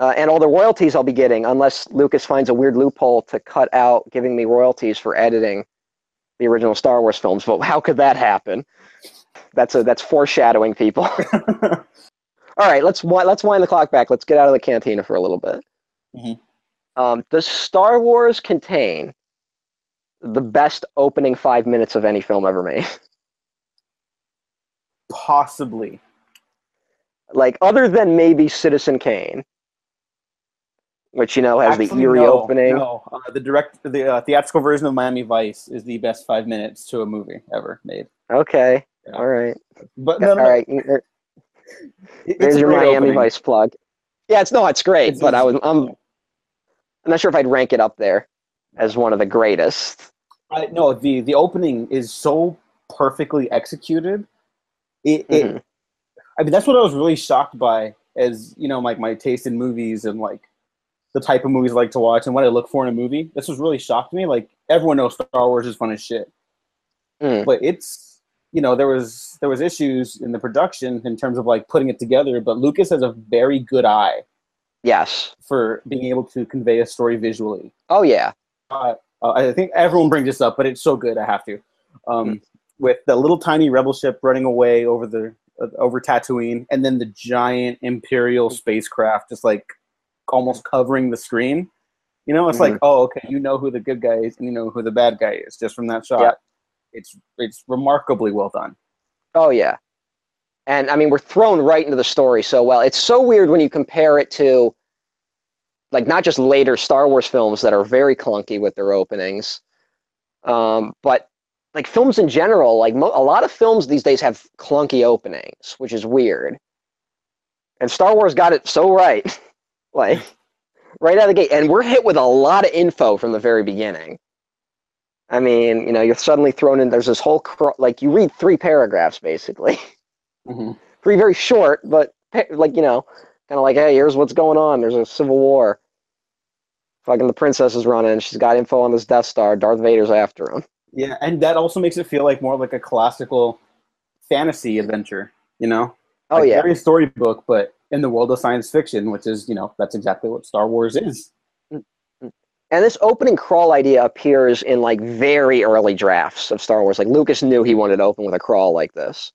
Uh, and all the royalties I'll be getting, unless Lucas finds a weird loophole to cut out giving me royalties for editing the original Star Wars films. But how could that happen? That's a that's foreshadowing, people. [laughs] all right, let's let's wind the clock back. Let's get out of the cantina for a little bit. Mhm. Um, does Star Wars contain the best opening five minutes of any film ever made? [laughs] Possibly. like other than maybe Citizen Kane, which you know has the eerie no, opening. No, uh, the direct, the uh, theatrical version of Miami Vice is the best five minutes to a movie ever made. Okay, Yeah. all right, But no, all no, right. there- it- it's There's your Miami opening. Vice plug. Yeah, it's no, it's great, It's but I was. I'm I'm not sure if I'd rank it up there as one of the greatest. I, no, the the opening is so perfectly executed. It, it Mhm. I mean, that's what I was really shocked by, as you know, like my taste in movies and like the type of movies I like to watch and what I look for in a movie. This was really shocked me. Like everyone knows Star Wars is fun as shit, Mm. but it's you know there was there was issues in the production in terms of like putting it together. But Lucas has a very good eye Yes. for being able to convey a story visually. Oh yeah. uh, I think everyone brings this up, but it's so good I have to. Um, Hmm. With the little tiny rebel ship running away over the uh, over Tatooine, and then the giant Imperial spacecraft just like almost covering the screen. You know, it's like, Mhm. oh, okay, you know who the good guy is, and you know who the bad guy is just from that shot. Yep. It's it's remarkably well done. Oh yeah. And I mean, we're thrown right into the story so well. It's so weird when you compare it to, like, not just later Star Wars films that are very clunky with their openings, um, but like films in general. Like mo- a lot of films these days have clunky openings, which is weird. And Star Wars got it so right, [laughs] like right out of the gate. And we're hit with a lot of info from the very beginning. I mean, you know, you're suddenly thrown in. There's this whole cro- like you read three paragraphs basically, hmm [laughs] three very short, but like you know, kind of like, hey, here's what's going on. There's a civil war. Fucking the princess is running. She's got info on this Death Star. Darth Vader's after him. Yeah, and that also makes it feel like more like a classical fantasy adventure. You know, Oh like yeah, very storybook, but in the world of science fiction, which is you know that's exactly what Star Wars is. and this opening crawl idea appears in like very early drafts of Star Wars. Like Lucas knew he wanted to open with a crawl like this.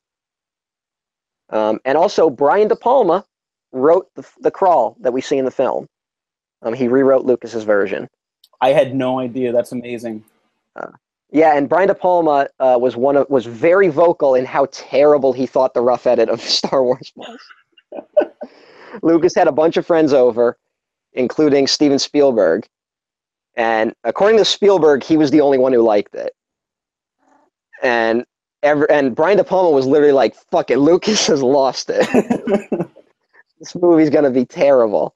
Um, and also, Brian De Palma wrote the, the crawl that we see in the film. Um, he rewrote Lucas's version. I had no idea. That's amazing. Yeah, and Brian De Palma uh, was one of was very vocal in how terrible he thought the rough edit of [laughs] Star Wars was. [laughs] Lucas had a bunch of friends over, including Steven Spielberg, and according to Spielberg, he was the only one who liked it. And ever and Brian De Palma was literally like, "Fuck it, Lucas has lost it. [laughs] this movie's gonna be terrible."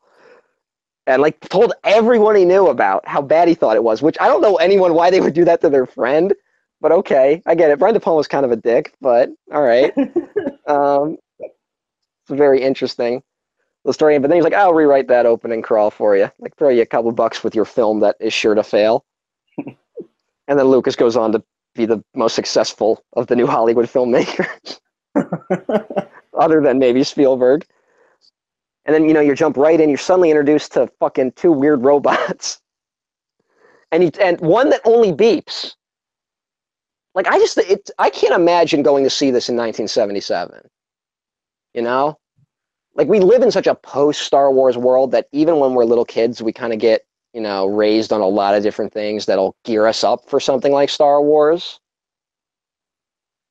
and like told everyone he knew about how bad he thought it was. Which I don't know anyone why they would do that to their friend, but okay, I get it. Brian De Palma's kind of a dick, but all right. [laughs] um, it's very interesting the story. But then he's like, I'll rewrite that opening crawl for you. Like throw you a couple bucks with your film that is sure to fail. [laughs] and then Lucas goes on to be the most successful of the new Hollywood filmmakers, [laughs] other than maybe Spielberg. And then you know you jump right in. You're suddenly introduced to fucking two weird [laughs] robots, and and one that only beeps. Like I just it I can't imagine going to see this in 1977. You know, like we live in such a post Star Wars world that even when we're little kids, we kind of get you know raised on a lot of different things that'll gear us up for something like Star Wars.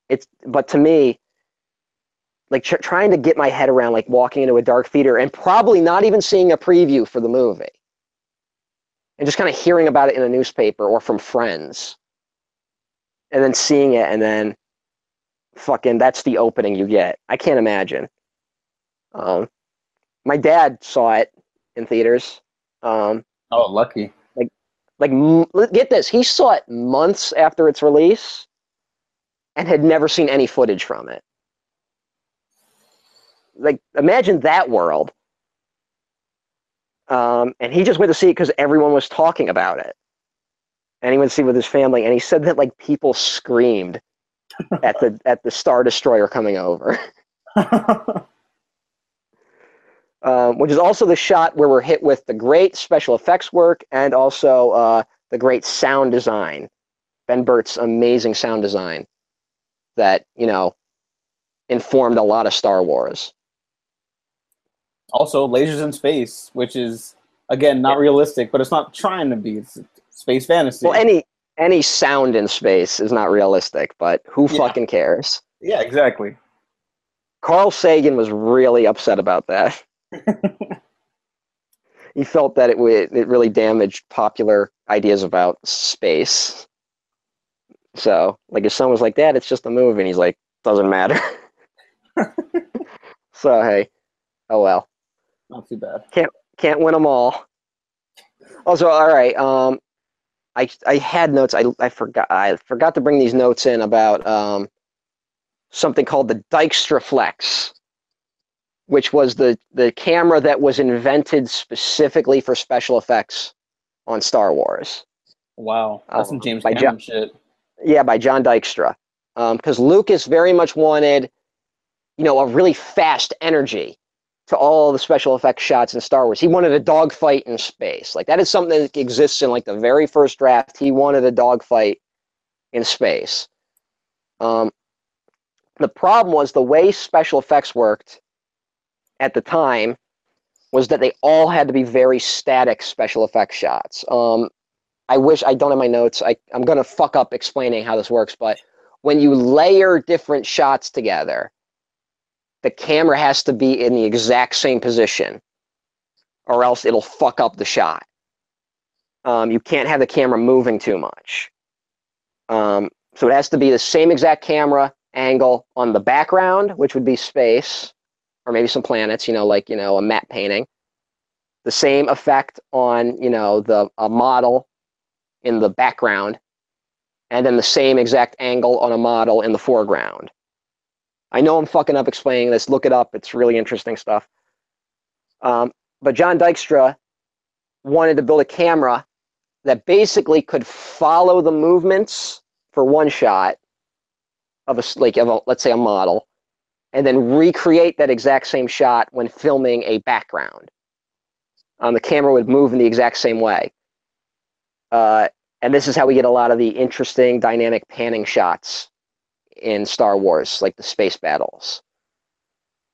It's but to me, like tr- trying to get my head around like walking into a dark theater and probably not even seeing a preview for the movie. And just kind of hearing about it in a newspaper or from friends. And then seeing it and then fucking that's the opening you get. I can't imagine. Um, my dad saw it in theaters. Um, oh, lucky. like m- get this he saw it months after its release and had never seen any footage from it like imagine that world. Um, and he just went to see it because everyone was talking about it. And he went to see it with his family and he said that like people screamed at the [laughs] at the star destroyer coming over. [laughs] Um, which is also the shot where we're hit with the great special effects work and also uh, the great sound design. Ben burtt's amazing sound design that you know informed a lot of star wars also, lasers in space, which is again not realistic, but it's not trying to be. It's space fantasy. Well, any any sound in space is not realistic, but who Yeah. fucking cares? yeah, exactly. Carl Sagan was really upset about that. [laughs] he felt that it would it really damaged popular ideas about space. So, like, his son was like, "Dad, it's just a movie," and he's like, "Doesn't matter." [laughs] so, hey, oh well. Not too bad. can't can't win them all. Also, all right. Um, I I had notes. I I forgot. I forgot to bring these notes in about um something called the Dykstraflex, which was the the camera that was invented specifically for special effects on Star Wars. Wow, that's some Oh, James by Cameron Jo- shit. Yeah, by John Dykstra. Because Lucas very much wanted, you know, a really fast energy to all the special effects shots in Star Wars. He wanted a dogfight in space. Like that is something that exists in like the very first draft. He wanted a dogfight in space. Um, the problem was the way special effects worked at the time was that they all had to be very static special effects shots. Um, I wish I don't have my notes. I, I'm gonna fuck up explaining how this works, but when you layer different shots together, the camera has to be in the exact same position, or else it'll fuck up the shot. Um, you can't have the camera moving too much. Um, so it has to be the same exact camera angle on the background, which would be space, or maybe some planets, you know, like you know a matte painting. The same effect on you know the a model in the background, and then the same exact angle on a model in the foreground. I know I'm fucking up explaining this. Look it up. It's really interesting stuff. Um, but John Dykstra wanted to build a camera that basically could follow the movements for one shot of a like of a, let's say a model, and then recreate that exact same shot when filming a background. Um, the camera would move in the exact same way. Uh, and this is how we get a lot of the interesting dynamic panning shots in Star Wars, like the space battles.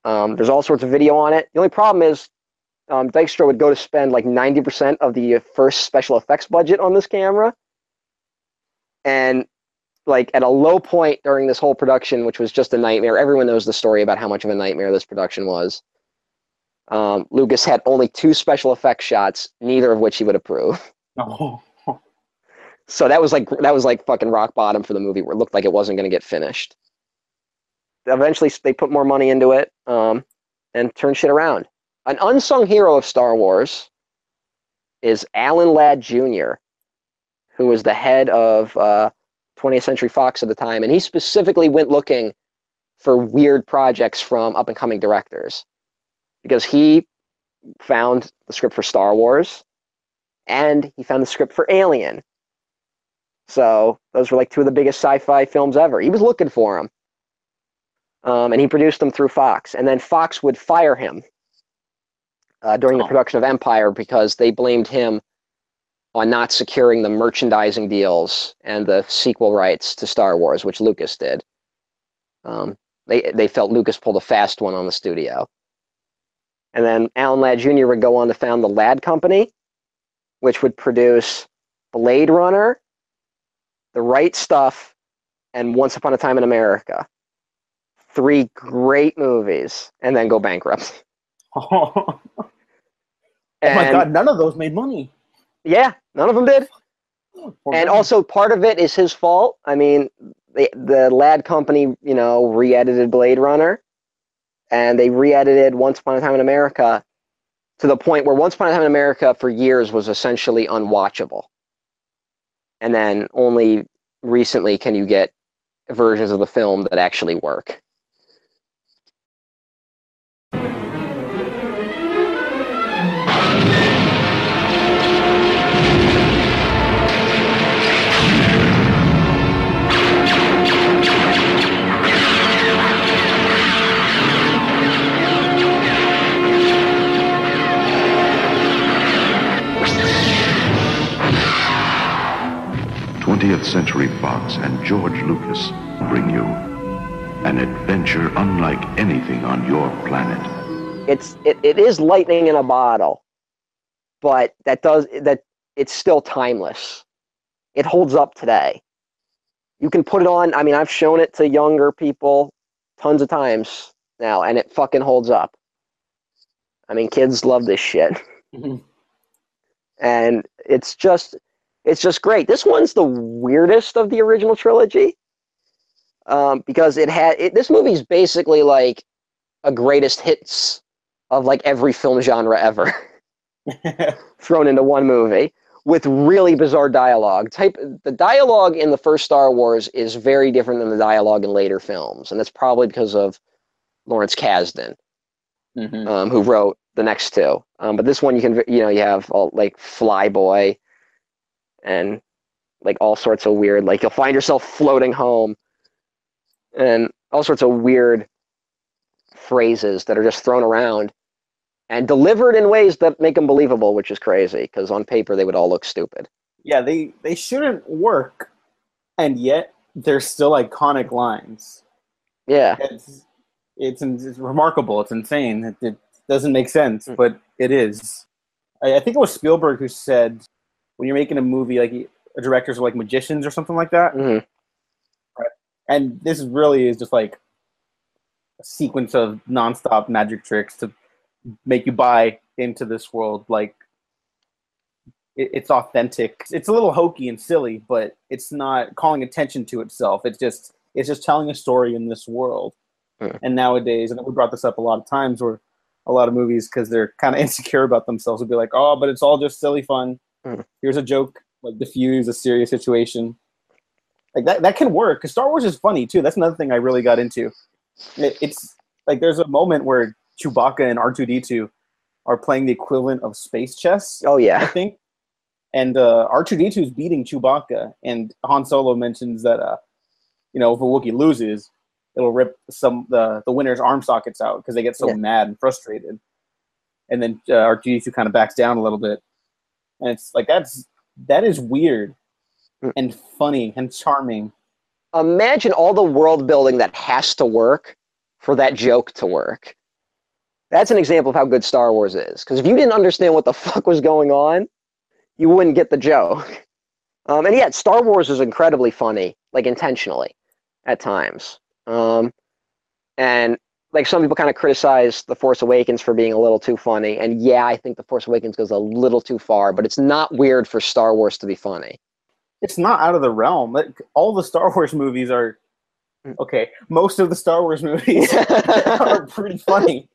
Um, there's all sorts of video on it. The only problem is um, Dykstra would go to spend like 90% of the first special effects budget on this camera. And like at a low point during this whole production, which was just a nightmare, everyone knows the story about how much of a nightmare this production was. Um, Lucas had only two special effects shots, neither of which he would approve. [laughs] Oh. So that was like that was like fucking rock bottom for the movie, where it looked like it wasn't going to get finished. Eventually, they put more money into it um, and turned shit around. An unsung hero of Star Wars is Alan Ladd Jr., who was the head of uh, 20th Century Fox at the time, and he specifically went looking for weird projects from up and coming directors because he found the script for Star Wars and he found the script for Alien. So those were like two of the biggest sci-fi films ever. He was looking for them, um, and he produced them through Fox. And then Fox would fire him uh, during the Oh. production of Empire because they blamed him on not securing the merchandising deals and the sequel rights to Star Wars, which Lucas did. Um, they they felt Lucas pulled a fast one on the studio. And then Alan Ladd Jr. would go on to found the Ladd Company, which would produce Blade Runner, The Right Stuff, and Once Upon a Time in America. Three great movies, and then go bankrupt. [laughs] [laughs] oh my god, none of those made money. Yeah, none of them did. And also part of it is his fault. I mean, the the Ladd Company, you know, re-edited Blade Runner, and they re-edited Once Upon a Time in America to the point where Once Upon a Time in America for years was essentially unwatchable. And then only recently can you get versions of the film that actually work. Twentieth Century Fox and George Lucas bring you an adventure unlike anything on your planet. it's it, it is lightning in a bottle but that does that it's still timeless it holds up today you can put it on i mean i've shown it to younger people tons of times now and it fucking holds up i mean kids love this shit [laughs] Mhm. and it's just it's just great this one's the weirdest of the original trilogy um, because it had it, this movie's basically like a greatest hits of like every film genre ever [laughs] [laughs] thrown into one movie with really bizarre dialogue. Type the dialogue in the first Star Wars is very different than the dialogue in later films, and that's probably because of Lawrence Kasdan, Mhm. um, who wrote the next two. Um, but this one, you can you know you have all, like Flyboy, and like all sorts of weird like you'll find yourself floating home, and all sorts of weird phrases that are just thrown around and delivered in ways that make them believable, which is crazy because on paper they would all look stupid. yeah, they they shouldn't work, and yet they're still iconic lines. Yeah, It's it's, it's remarkable. It's insane. It, it doesn't make sense, Mm. but it is. I, I think it was Spielberg who said when you're making a movie, like directors are like magicians or something like that. hmm and this really is just like a sequence of nonstop magic tricks to make you buy into this world. Like it, it's authentic. It's a little hokey and silly but it's not calling attention to itself. It's just it's just telling a story in this world. Hmm. and nowadays and we brought this up a lot of times where a lot of movies because they're kind of [laughs] insecure about themselves would be like oh but it's all just silly fun Hmm. here's a joke like diffuse a serious situation like that that can work because Star Wars is funny too. That's another thing I really got into. It, it's like there's a moment where Chewbacca and R two D two are playing the equivalent of space chess, Oh yeah, I think, and uh, R two D two is beating Chewbacca, and Han Solo mentions that uh, you know if a Wookiee loses, it'll rip some the the winner's arm sockets out because they get so Yeah. mad and frustrated, and then uh, R two D two kind of backs down a little bit, and it's like that's that is weird Mm. and funny and charming. imagine all the world building that has to work for that joke to work. That's an example of how good Star Wars is. Because if you didn't understand what the [laughs] fuck was going on, you wouldn't get the joke. Um, and yet, Star Wars is incredibly funny, like intentionally, at times. Um, and like some people kind of criticize The Force Awakens for being a little too funny. And yeah, I think The Force Awakens goes a little too far, but it's not weird for Star Wars to be funny. it's not out of the realm. Like all the Star Wars movies are Mm. okay. Most of the Star Wars movies [laughs] are pretty funny.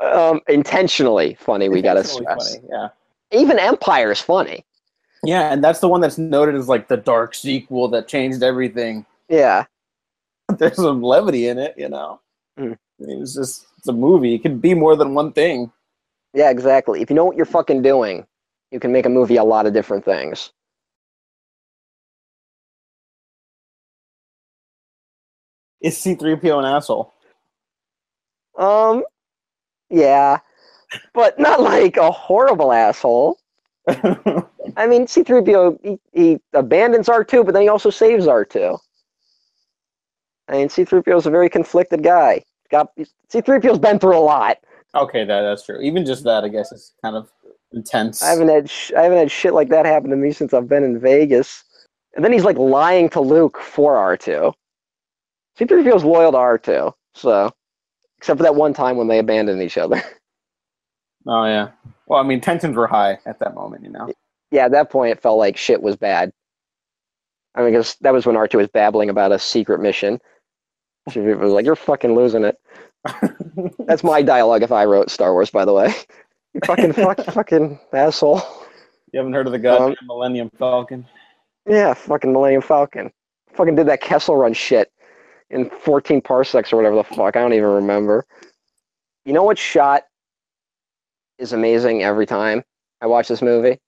um, intentionally funny, we got to stress. funny, Yeah. Even Empire is funny. Yeah, and that's the one that's noted as like the dark sequel that changed everything. Yeah. [laughs] There's some levity in it, you know. Mm. I mean, it's just it's a movie. It can be more than one thing. Yeah, exactly. If you know what you're fucking doing, you can make a movie a lot of different things. Is C3PO an asshole? Um, yeah, but not like a horrible asshole. [laughs] I mean, C3PO, he, he abandons R2, but then he also saves R2. I mean, C3PO is a very conflicted guy. Got C3PO's been through a lot. okay, that that's true. Even just that, I guess, is kind of intense. I haven't had sh- I haven't had shit like that happen to me since I've been in Vegas. And then he's like lying to Luke for R2. C3PO's loyal to R2, so except for that one time when they abandoned each other. [laughs] Oh yeah. Well, I mean, tensions were high at that moment, you know. yeah, at that point it felt like shit was bad. I mean, because that was when R2 was babbling about a secret mission. She was like, "You're fucking losing it." That's my dialogue if I wrote Star Wars, by the way. You fucking fuck, [laughs] fucking asshole. You haven't heard of the goddamn Um, Millennium Falcon? Yeah, fucking Millennium Falcon. Fucking did that Kessel Run shit in 14 parsecs or whatever the fuck. I don't even remember. You know what shot is amazing every time I watch this movie?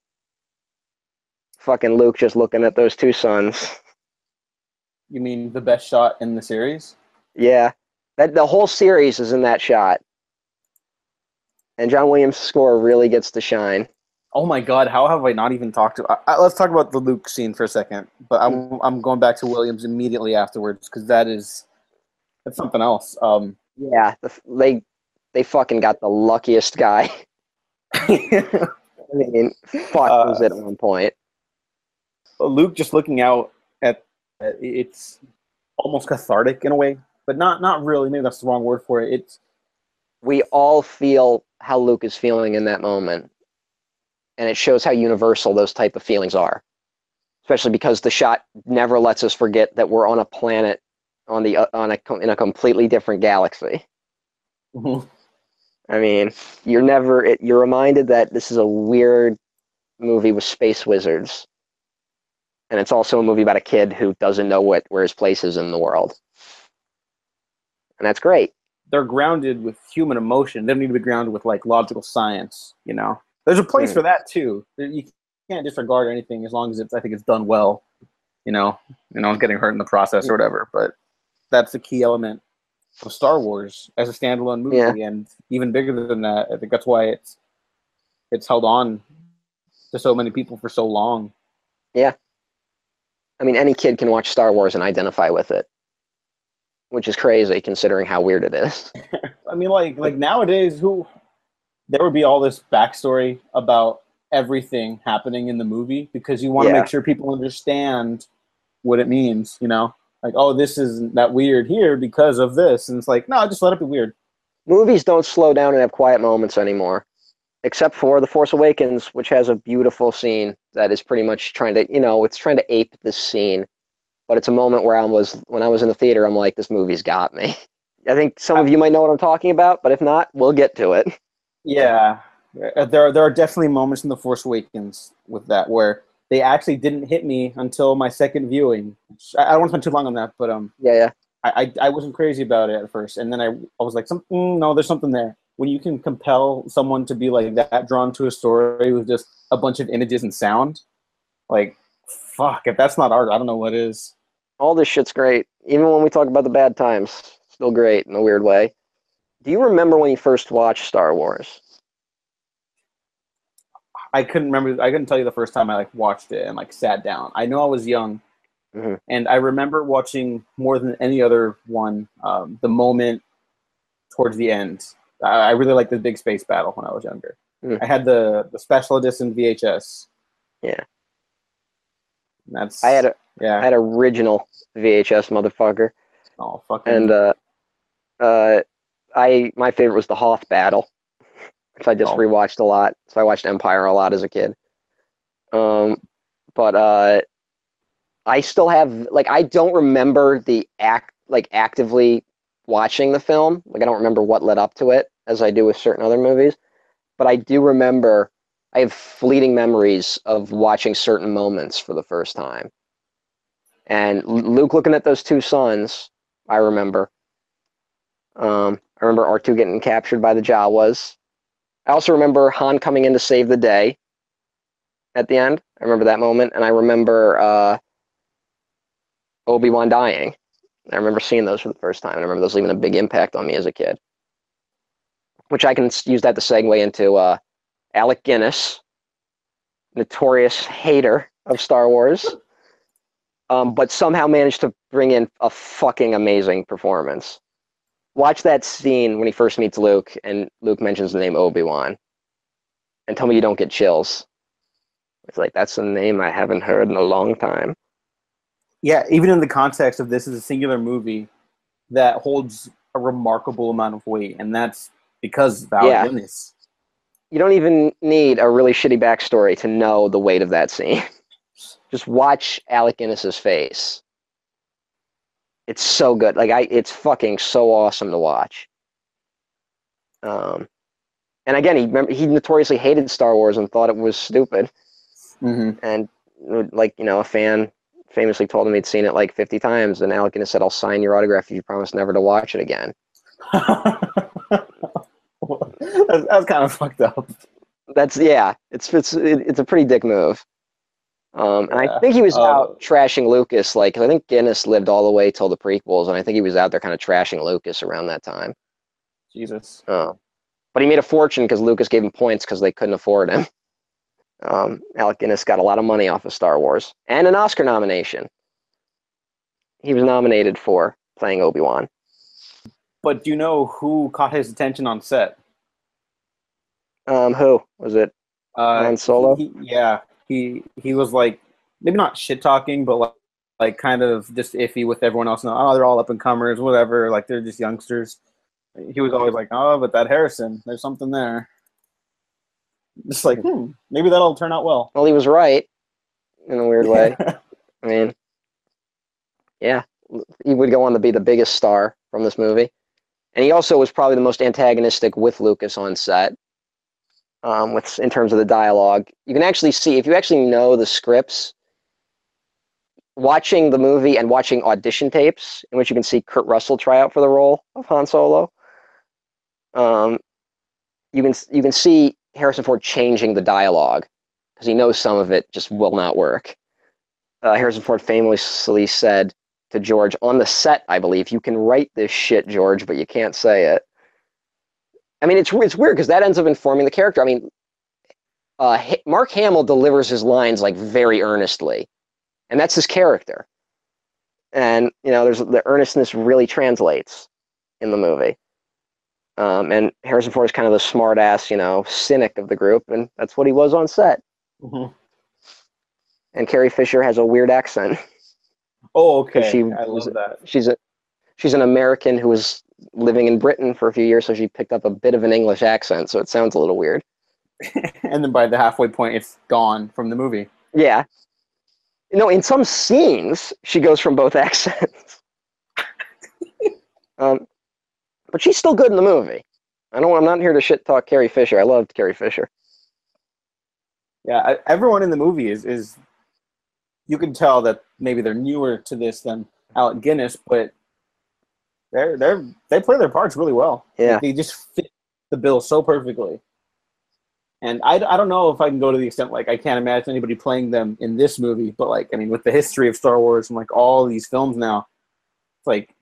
Fucking Luke just looking at those two suns. You mean the best shot in the series? Yeah, that the whole series is in that shot, and John Williams' score really gets to shine. Oh my god, how have I not even talked to? I, let's talk about the Luke scene for a second. But I'm I'm going back to Williams immediately afterwards because that is that's something else. Um, Yeah, the, they they fucking got the luckiest guy. [laughs] I mean, fuck Uh, was it at one point? Luke just looking out at at- it's almost cathartic in a way, but not not really. Maybe that's the wrong word for it. It's We all feel how Luke is feeling in that moment, and it shows how universal those type of feelings are. Especially because the shot never lets us forget that we're on a planet on the uh, on a in a completely different galaxy. I mean, you're never it, you're reminded that this is a weird movie with space wizards, and it's also a movie about a kid who doesn't know what where his place is in the world, and that's great. they're grounded with human emotion. They don't need to be grounded with like logical science. You know, there's a place Mm. for that too. You can't disregard anything as long as it's. I think it's done well. You know, you know, getting hurt in the process or whatever. But that's the key element of Star Wars as a standalone movie, Yeah. and even bigger than that. I think that's why it's it's held on to so many people for so long. Yeah. I mean, any kid can watch Star Wars and identify with it, which is crazy considering how weird it is. [laughs] I mean, like like nowadays, who there would be all this backstory about everything happening in the movie because you want to Yeah. make sure people understand what it means. You know, like oh, this isn't that weird here because of this, and it's like no, just let it be weird. Movies don't slow down and have quiet moments anymore, except for The Force Awakens, which has a beautiful scene that is pretty much trying to, you know, it's trying to ape this scene. But it's a moment where I was, when I was in the theater, I'm like, this movie's got me. [laughs] I think some of you might know what I'm talking about, but if not, we'll get to it. [laughs] Yeah, Uh, there are, there are definitely moments in the Force Awakens with that where they actually didn't hit me until my second viewing. I, I don't want to spend too long on that, but um, Yeah, yeah. I, I, I wasn't crazy about it at first, and then I, I was like, some, mm, no, there's something there. When you can compel someone to be like that, drawn to a story with just a bunch of images and sound, like, fuck, if that's not art, I don't know what is. All this shit's great. Even when we talk about the bad times, still great in a weird way. Do you remember when you first watched Star Wars? I couldn't remember. I couldn't tell you the first time I like watched it and like sat down. I know I was young, Mhm. and I remember watching more than any other one um, the moment towards the end. I, I really liked the big space battle when I was younger. Mm. I had the the special edition VHS. Yeah. That's I had a yeah. I had original VHS motherfucker. oh fucking and uh, uh, I my favorite was the Hoth battle, which I just Oh. rewatched a lot. So I watched Empire a lot as a kid. Um, but uh, I still have like I don't remember the act like actively watching the film. Like I don't remember what led up to it, as I do with certain other movies. But I do remember I have fleeting memories of watching certain moments for the first time. And Luke looking at those two suns, I remember. Um, I remember R2 getting captured by the Jawas. I also remember Han coming in to save the day at the end. I remember that moment. And I remember uh, Obi Wan dying. I remember seeing those for the first time. And I remember those leaving a big impact on me as a kid. Which I can use that to segue into uh, Alec Guinness, notorious hater of Star Wars, um, but somehow managed to bring in a fucking amazing performance. Watch that scene when he first meets Luke and Luke mentions the name Obi Wan, and tell me you don't get chills. It's like that's a name I haven't heard in a long time. Yeah, even in the context of this is a singular movie that holds a remarkable amount of weight, and that's because of Alec Yeah. Guinness. You don't even need a really shitty backstory to know the weight of that scene. [laughs] Just watch Alec Guinness's face. It's so good. Like I, it's fucking so awesome to watch. Um, and again, he remember he notoriously hated Star Wars and thought it was stupid. hmm And like you know, a fan famously told him he'd seen it like fifty times, and Alec Guinness said, "I'll sign your autograph if you promise never to watch it again." [laughs] that's, that's kind of fucked up. That's yeah. It's it's it's a pretty dick move. Um, and I think he was Uh, out trashing Lucas. Like I think Guinness lived all the way till the prequels, and I think he was out there kind of trashing Lucas around that time. Jesus. Oh. But he made a fortune because Lucas gave him points because they couldn't afford him. Um, Alec Guinness got a lot of money off of Star Wars and an Oscar nomination. He was nominated for playing Obi Wan. But do you know who caught his attention on set? Um, who was it? Uh, Han Solo? he- yeah, he he was like maybe not shit talking, but like, like kind of just iffy with everyone else. No, oh, they're all up and comers, whatever. Like they're just youngsters. He was always like, oh, but that Harrison, there's something there. Just like, hmm, maybe that'll turn out well. Well, he was right in a weird way. [laughs] I mean, yeah, he would go on to be the biggest star from this movie, and he also was probably the most antagonistic with Lucas on set. Um, with in terms of the dialogue, you can actually see if you actually know the scripts. Watching the movie and watching audition tapes, in which you can see Kurt Russell try out for the role of Han Solo, um, you can you can see Harrison Ford changing the dialogue because he knows some of it just will not work uh, Harrison Ford famously said to George on the set, I believe, "You can write this shit, George, but you can't say it." I mean, it's it's weird because that ends up informing the character. I mean, uh, Mark Hamill delivers his lines like very earnestly, and that's his character. And you know, there's the earnestness really translates in the movie. Um, and Harrison Ford is kind of the smart ass, you know, cynic of the group, and that's what he was on set. Mhm. And Carrie Fisher has a weird accent. Oh, okay. She I was- love that. she's a she's an American who was living in Britain for a few years, so she picked up a bit of an English accent, so it sounds a little weird. [laughs] and then by the halfway point, it's gone from the movie. Yeah. No, in some scenes she goes from both [laughs] accents. [laughs] um, but she's still good in the movie. I don't. I'm not here to shit talk Carrie Fisher. I loved Carrie Fisher. Yeah, I, everyone in the movie is is. You can tell that maybe they're newer to this than Alec Guinness, but they're they're they play their parts really well. Yeah. Like, they just fit the bill so perfectly. And I, I don't know if I can go to the extent like I can't imagine anybody playing them in this movie, but like I mean with the history of Star Wars and like all these films now, it's like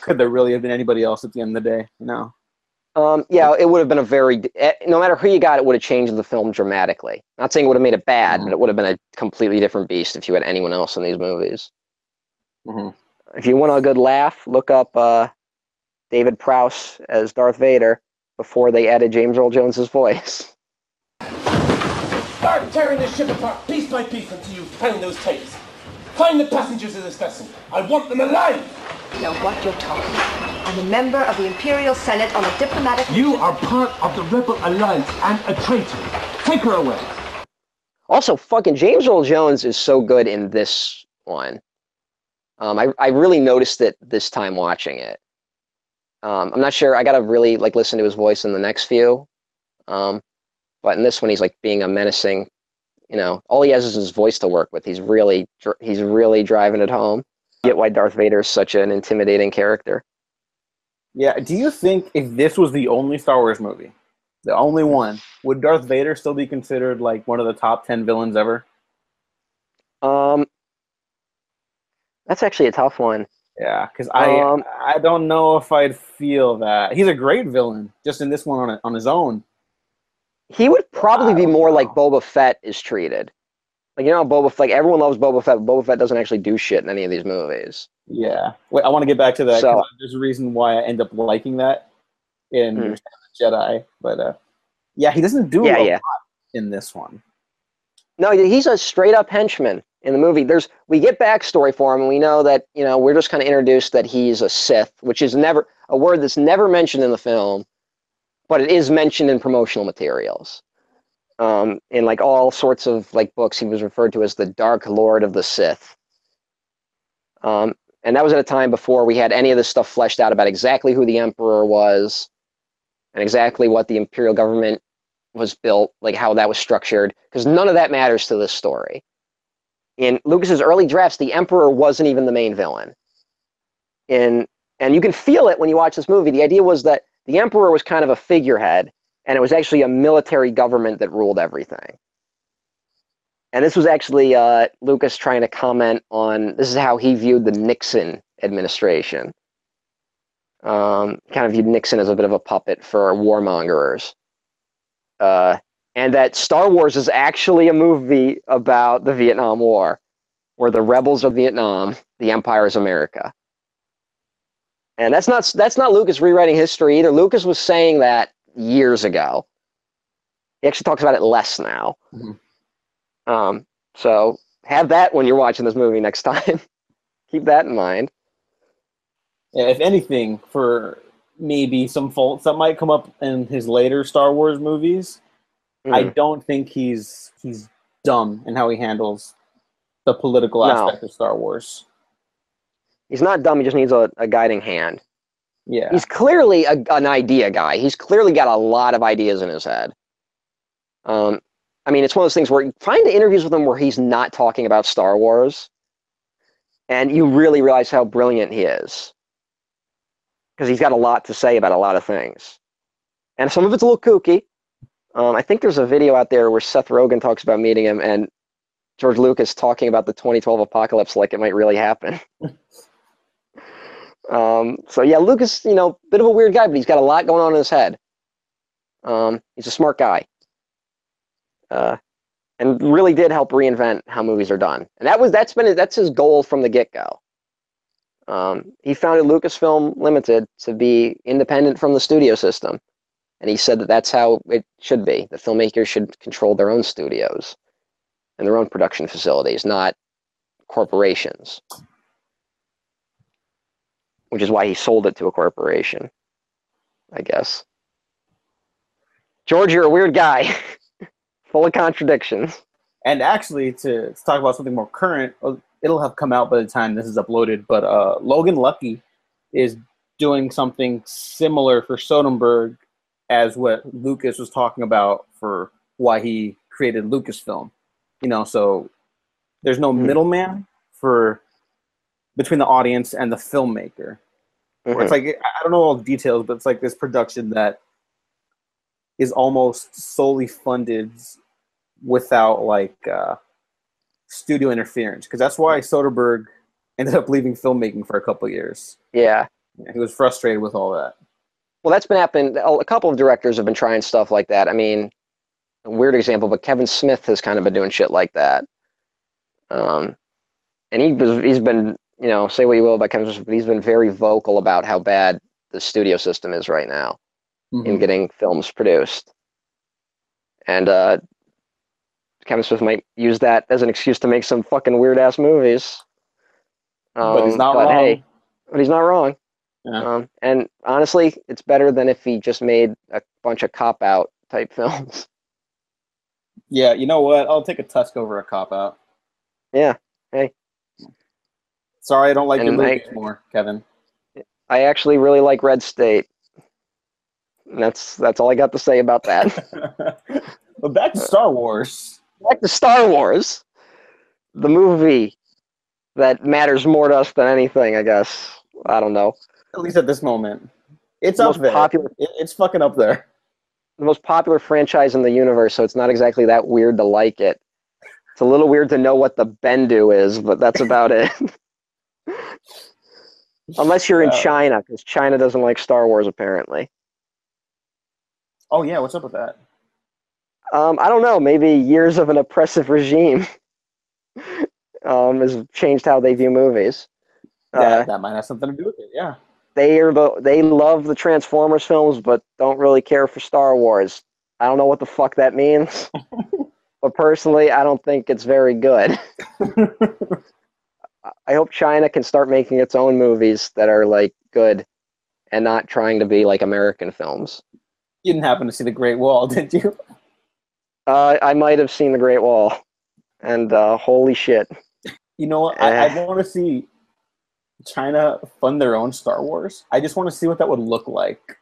could there really have been anybody else at the end of the day? No. Um, yeah, it would have been a very. eh, No matter who you got, it would have changed the film dramatically. Not saying it would have made it bad, but it would have been a completely different beast if you had anyone else in these movies. Mhm. If you want a good laugh, look up uh, David Prowse as Darth Vader before they added James Earl Jones's voice. Start tearing this ship apart piece by piece until you find those tapes. Find the passengers of this vessel. I want them alive. know what you're talking about. I'm a member of the Imperial Senate on a diplomatic You are part of the Rebel Alliance and a traitor. Take her away. Also, fucking James Earl Jones is so good in this one. Um, I I really noticed it this time watching it. Um, I'm not sure. I gotta really like listen to his voice in the next few. Um, but in this one he's like being a menacing. You know, all he has is his voice to work with. He's really he's really driving it home. Get why Darth Vader is such an intimidating character. Yeah. Do you think if this was the only Star Wars movie, the only one, would Darth Vader still be considered like one of the top ten villains ever? Um, that's actually a tough one. Yeah, because I Um, I don't know if I'd feel that he's a great villain just in this one on on his own. He would probably be more like know. Boba Fett is treated. Like you know, Boba like everyone loves Boba Fett. But Boba Fett doesn't actually do shit in any of these movies. Yeah. Wait, I want to get back to that. So- there's a reason why I end up liking that in Hmm. Return of the Jedi, but uh, yeah, he doesn't do Yeah, a yeah. lot in this one. No, he's a straight up henchman in the movie. There's we get backstory for him, and we know that you know we're just kind of introduced that he's a Sith, which is never a word that's never mentioned in the film, but it is mentioned in promotional materials. Um, in like all sorts of like books, he was referred to as the Dark Lord of the Sith. Um, and that was at a time before we had any of this stuff fleshed out about exactly who the Emperor was, and exactly what the Imperial government was built, like how that was structured, because none of that matters to this story. In Lucas's early drafts, the Emperor wasn't even the main villain. In and you can feel it when you watch this movie. The idea was that the Emperor was kind of a figurehead, and it was actually a military government that ruled everything. And this was actually uh, Lucas trying to comment on this is how he viewed the Nixon administration. Um, kind of viewed Nixon as a bit of a puppet for warmongers uh, and that Star Wars is actually a movie about the Vietnam War, where the rebels are Vietnam, the Empire is America. And that's not that's not Lucas rewriting history either. Lucas was saying that years ago. He actually talks about it less now. Mhm. Um, so have that when you're watching this movie next time. [laughs] Keep that in mind. Yeah, if anything, for maybe some faults that might come up in his later Star Wars movies, I Mhm. don't think he's he's dumb in how he handles the political No. aspect of Star Wars. He's not dumb. He just needs a, a guiding hand. Yeah. He's clearly a, an idea guy. He's clearly got a lot of ideas in his head. Um, I mean, it's one of those things where you find the interviews with him where he's not talking about Star Wars, and you really realize how brilliant he is because he's got a lot to say about a lot of things, and some of it's a little kooky. Um, I think there's a video out there where Seth Rogen talks about meeting him, and George Lucas talking about the 2012 apocalypse like it might really happen. [laughs] Um, so yeah, Lucas, you know, a bit of a weird guy, but he's got a lot going on in his head. Um, he's a smart guy, uh, and really did help reinvent how movies are done. And that was that's been that's his goal from the get go. Um, he founded Lucasfilm Limited to be independent from the studio system, and he said that that's how it should be. The filmmakers should control their own studios and their own production facilities, not corporations which is why he sold it to a corporation, I guess. George, you're a weird guy, [laughs] full of contradictions. And actually, to, to talk about something more current, uh, it'll have come out by the time this is uploaded. But uh, Logan Lucky is doing something similar for Soderbergh as what Lucas was talking about for why he created Lucasfilm. You know, so there's no Mhm. middleman for between the audience and the filmmaker. Where it's like I don't know all the details, but it's like this production that is almost solely funded without like uh, studio interference because that's why Soderbergh ended up leaving filmmaking for a couple years. yeah. He was frustrated with all that. Well, that's been happening. A couple of directors have been trying stuff like that. I mean, a weird example, but Kevin Smith has kind of been doing shit like that. Um, and he was, he's been, you know, say what you will about Kevin Smith, but he's been very vocal about how bad the studio system is right now in Mhm. getting films produced. And uh, Kevin Smith might use that as an excuse to make some fucking weird ass movies. But he's Um, not but wrong. Hey, but he's not wrong. Yeah. Um, and honestly, it's better than if he just made a bunch of cop out type [laughs] films. Yeah, you know what? I'll take a Tusk over a cop out. yeah, Hey. Sorry, I don't like your And I- more, Kevin. I actually really like Red State. And that's that's all I got to say about that. [laughs] But back to Star Wars. Back to Star Wars, the movie that matters more to us than anything. I guess I don't know. At least at this moment, it's The up there. popular- it's fucking up there. The most popular franchise in the universe, so it's not exactly that weird to like it. It's a little weird to know what the Bendu is, but that's about it. [laughs] Unless you're in Wow. China, because China doesn't like Star Wars apparently. Oh yeah, what's up with that? Um, I don't know. Maybe years of an oppressive regime [laughs] um, has changed how they view movies. That, Uh, that might have something to do with it. Yeah. They are the they love the Transformers films, but don't really care for Star Wars. I don't know what the fuck that means, [laughs] but personally, I don't think it's very good. [laughs] I hope China can start making its own movies that are like good and not trying to be like American films. You didn't happen to see the Great Wall, [laughs] did you? Uh, I might have seen The Great Wall, and uh, holy shit. You know what? I, Eh. I want to see China fund their own Star Wars. I just want to see what that would look like.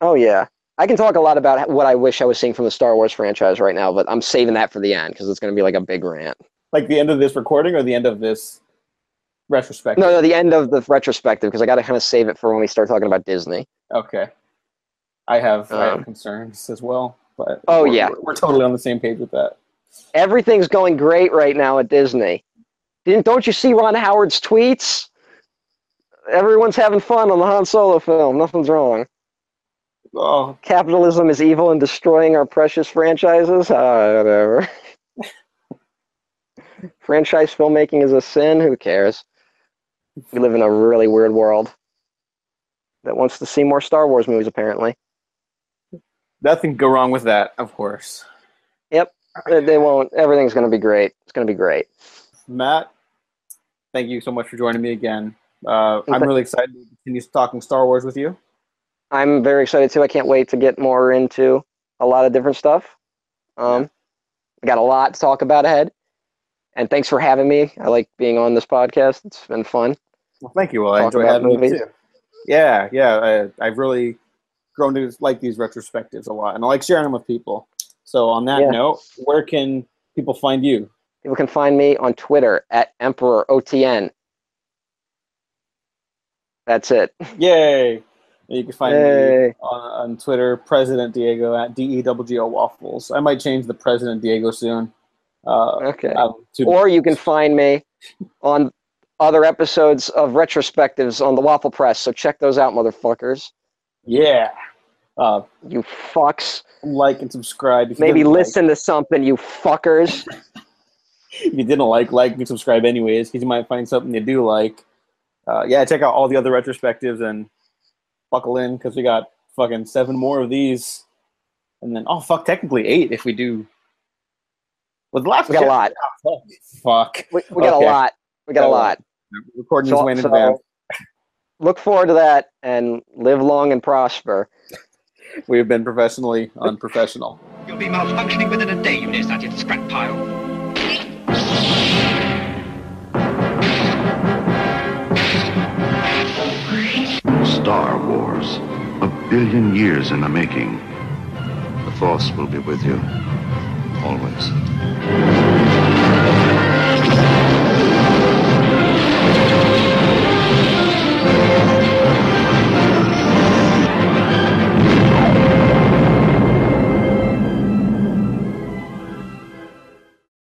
Oh yeah, I can talk a lot about what I wish I was seeing from the Star Wars franchise right now, but I'm saving that for the end because it's going to be like a big rant. Like the end of this recording or the end of this retrospective? No, no, the end of the retrospective because I got to kind of save it for when we start talking about Disney. Okay. I have I Um, have concerns as well, but Oh, we're- yeah. we're, we're totally on the same page with that. Everything's going great right now at Disney. Didn't don't you see Ron Howard's tweets? Everyone's having fun on the Han Solo film. Nothing's wrong. Oh, Capitalism is evil and destroying our precious franchises. Uh, whatever. [laughs] Franchise filmmaking is a sin. Who cares? We live in a really weird world that wants to see more Star Wars movies. Apparently, nothing can go wrong with that, of course. yep. They they won't. Everything's going to be great. It's going to be great. Matt, thank you so much for joining me again. Uh, I'm really excited to continue talking Star Wars with you. I'm very excited too. I can't wait to get more into a lot of different stuff. Um, I got a lot to talk about ahead. And thanks for having me. I like being on this podcast. It's been fun. Well, thank you. Well, I enjoy having you too. Yeah, yeah. I, I've really grown to like these retrospectives a lot, and I like sharing them with people. So, on that Yeah. note, where can people find you? People can find me on Twitter at EmperorOTN. That's it. Yay! You can find me on, on Twitter, President Diego at D E W G O Waffles. I might change the President Diego soon. Uh, Okay. um, Or you can find me on other episodes of retrospectives on the Waffle Press. So check those out, motherfuckers. yeah. Uh, You fucks. like and subscribe. If Maybe didn't like. listen to something, you fuckers. [laughs] if you didn't like, like and subscribe anyways, because you might find something you do like. Uh, yeah, check out all the other retrospectives and buckle in because we got fucking seven more of these, and then oh fuck, technically eight if we do. With the last We got a lot. Oh, fuck, We, we got Okay. a lot. We got a a lot. lot. recording So- this in so advance. Look forward to that and live long and prosper. [laughs] We have been professionally unprofessional. You'll be malfunctioning within a day, you nearsighted scrap pile. Star Wars. A billion years in the making. The Force will be with you. Always.